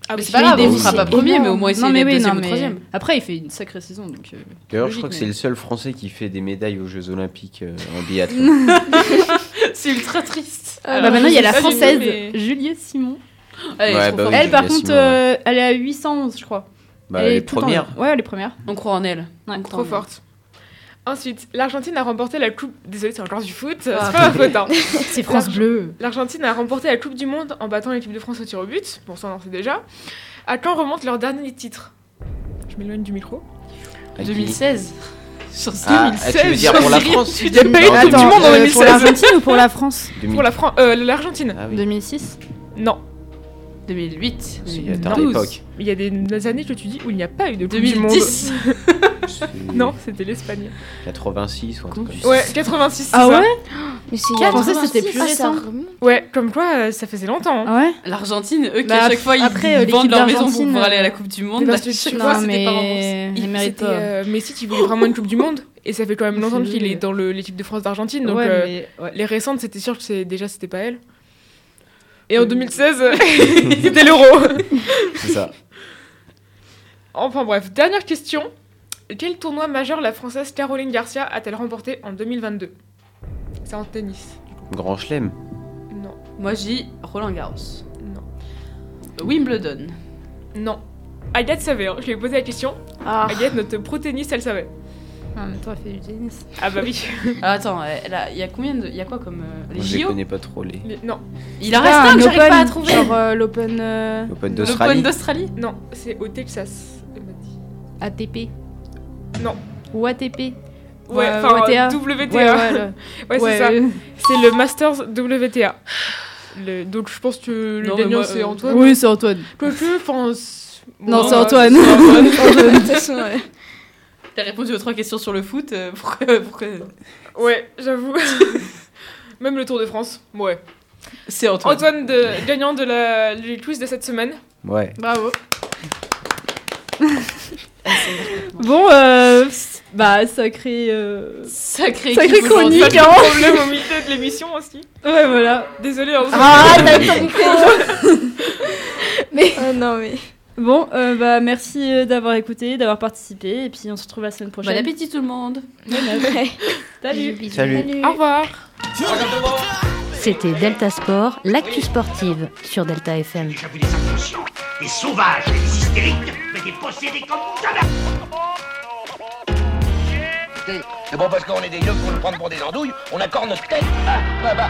Ah, Mais bah, c'est pas grave, il on sera pas premier, mais au moins essayer non, mais d'être oui, deuxième non, ou mais troisième. Après, il fait une sacrée saison. Donc, euh, D'ailleurs, je crois que c'est le seul Français qui fait des médailles aux Jeux Olympiques euh, en biathlon. C'est ultra triste. Bah, Alors, maintenant, il y a la tout, française mais- Juliette Simon. Ouais, bah oui. elle, par Juliette contre, Simon, euh, elle est à 811, je crois. Bah, elle les est tout le temps premières. Ouais, elle est première. On croit en elle. Ouais, Trop forte. Ensuite, l'Argentine a remporté la Coupe. Désolé, c'est encore du foot. C'est Ah. pas ma faute. hein. C'est France Bleu. L'Argentine a remporté la Coupe du Monde en battant l'équipe de France au tir au but. Bon, ça, on en sait déjà. À quand remonte leur dernier titre Je m'éloigne du micro. Avec 2016. Sur Ah, ah, tu veux dire pour la France Il y a pas eu de Coupe du Monde en euh, 2016. pour l'Argentine ou pour la France? 2000. Pour la Fran- euh, l'Argentine Ah oui, 2006 Non. 2008. c'est il y a tard 2012. l'époque. Il y a des, des années que tu dis où il n'y a pas eu de Coupe du Monde. 2010. C'est Non, c'était l'Espagne. 86 ou un truc comme ça. Ouais, 86. c'est Ah ça. ouais Mais c'est Je pensais que c'était plus Ah, récent. Ouais, comme quoi, euh, ça faisait longtemps. hein. Ah ouais L'Argentine, eux qui Bah, à chaque fois ils, après, euh, ils vendent leur maison pour d'Argentine, pouvoir aller à la euh, Coupe du Monde. parce bah, que chaque tu fois, vois, c'était pas mais remboursé. il mérite C'était pas. euh, Messi qui voulait vraiment une Coupe du Monde. Et ça fait quand même longtemps qu'il est dans le- l'équipe de France d'Argentine. Donc ouais, mais- ouais. les récentes, c'était sûr que c'est déjà c'était pas elle. Et en 2016, c'était l'euro. C'est ça. Enfin bref, dernière question. Quel tournoi majeur la française Caroline Garcia a-t-elle remporté en 2022 C'est en tennis. Grand chelem. Non, Moi, j'ai Roland Garros. non, Wimbledon. non. Agathe savait, hein. je lui ai posé la question. Ah, Agathe, notre pro-tennis, elle savait. En même temps, elle fait du tennis. Ah bah oui. Ah, attends, il y a combien de. Il y a quoi comme. euh, les Je JO connais pas trop les. Les- Non, Il en Ah, reste un que j'arrive pas à trouver. Genre euh, l'Open euh, L'Open L'Open d'Australie. d'Australie? Non, c'est au Texas. elle m'a dit. ATP. Non. Ou ATP. Ouais, enfin WTA. WTA. Ouais, Ouais, ouais, le- ouais, c'est ça. euh, C'est le Masters WTA. Le- donc je pense que le Non, gagnant c'est euh, Antoine. Oui, c'est Antoine. Quoique, enfin. c'est- Non, c'est euh, Antoine. T'as répondu aux trois questions sur le foot. euh, pourquoi, pourquoi... Ouais, j'avoue. Même le Tour de France. Ouais. C'est Antoine. Antoine, de, gagnant de la, du quiz de cette semaine. Ouais. Bravo. Bon, euh, bah, sacré. Euh... Sacré, Sacré chronique, Pas hein. problème au milieu de l'émission aussi. Ouais, voilà. Désolé. hein, Ah, t'as micro Mais Oh non, mais. bon, euh, bah, merci euh, d'avoir écouté, d'avoir participé, et puis on se retrouve la semaine Bon prochaine. appétit tout le monde. Salut. Salut. Au revoir. C'était Delta Sport, l'actu sportive sur Delta FM. J'ai déjà vu des inconscients, des sauvages et des hystériques, C'est bon parce qu'on est des yeux pour nous prendre pour des andouilles, on accorde notre tête. Ah, bah, bah.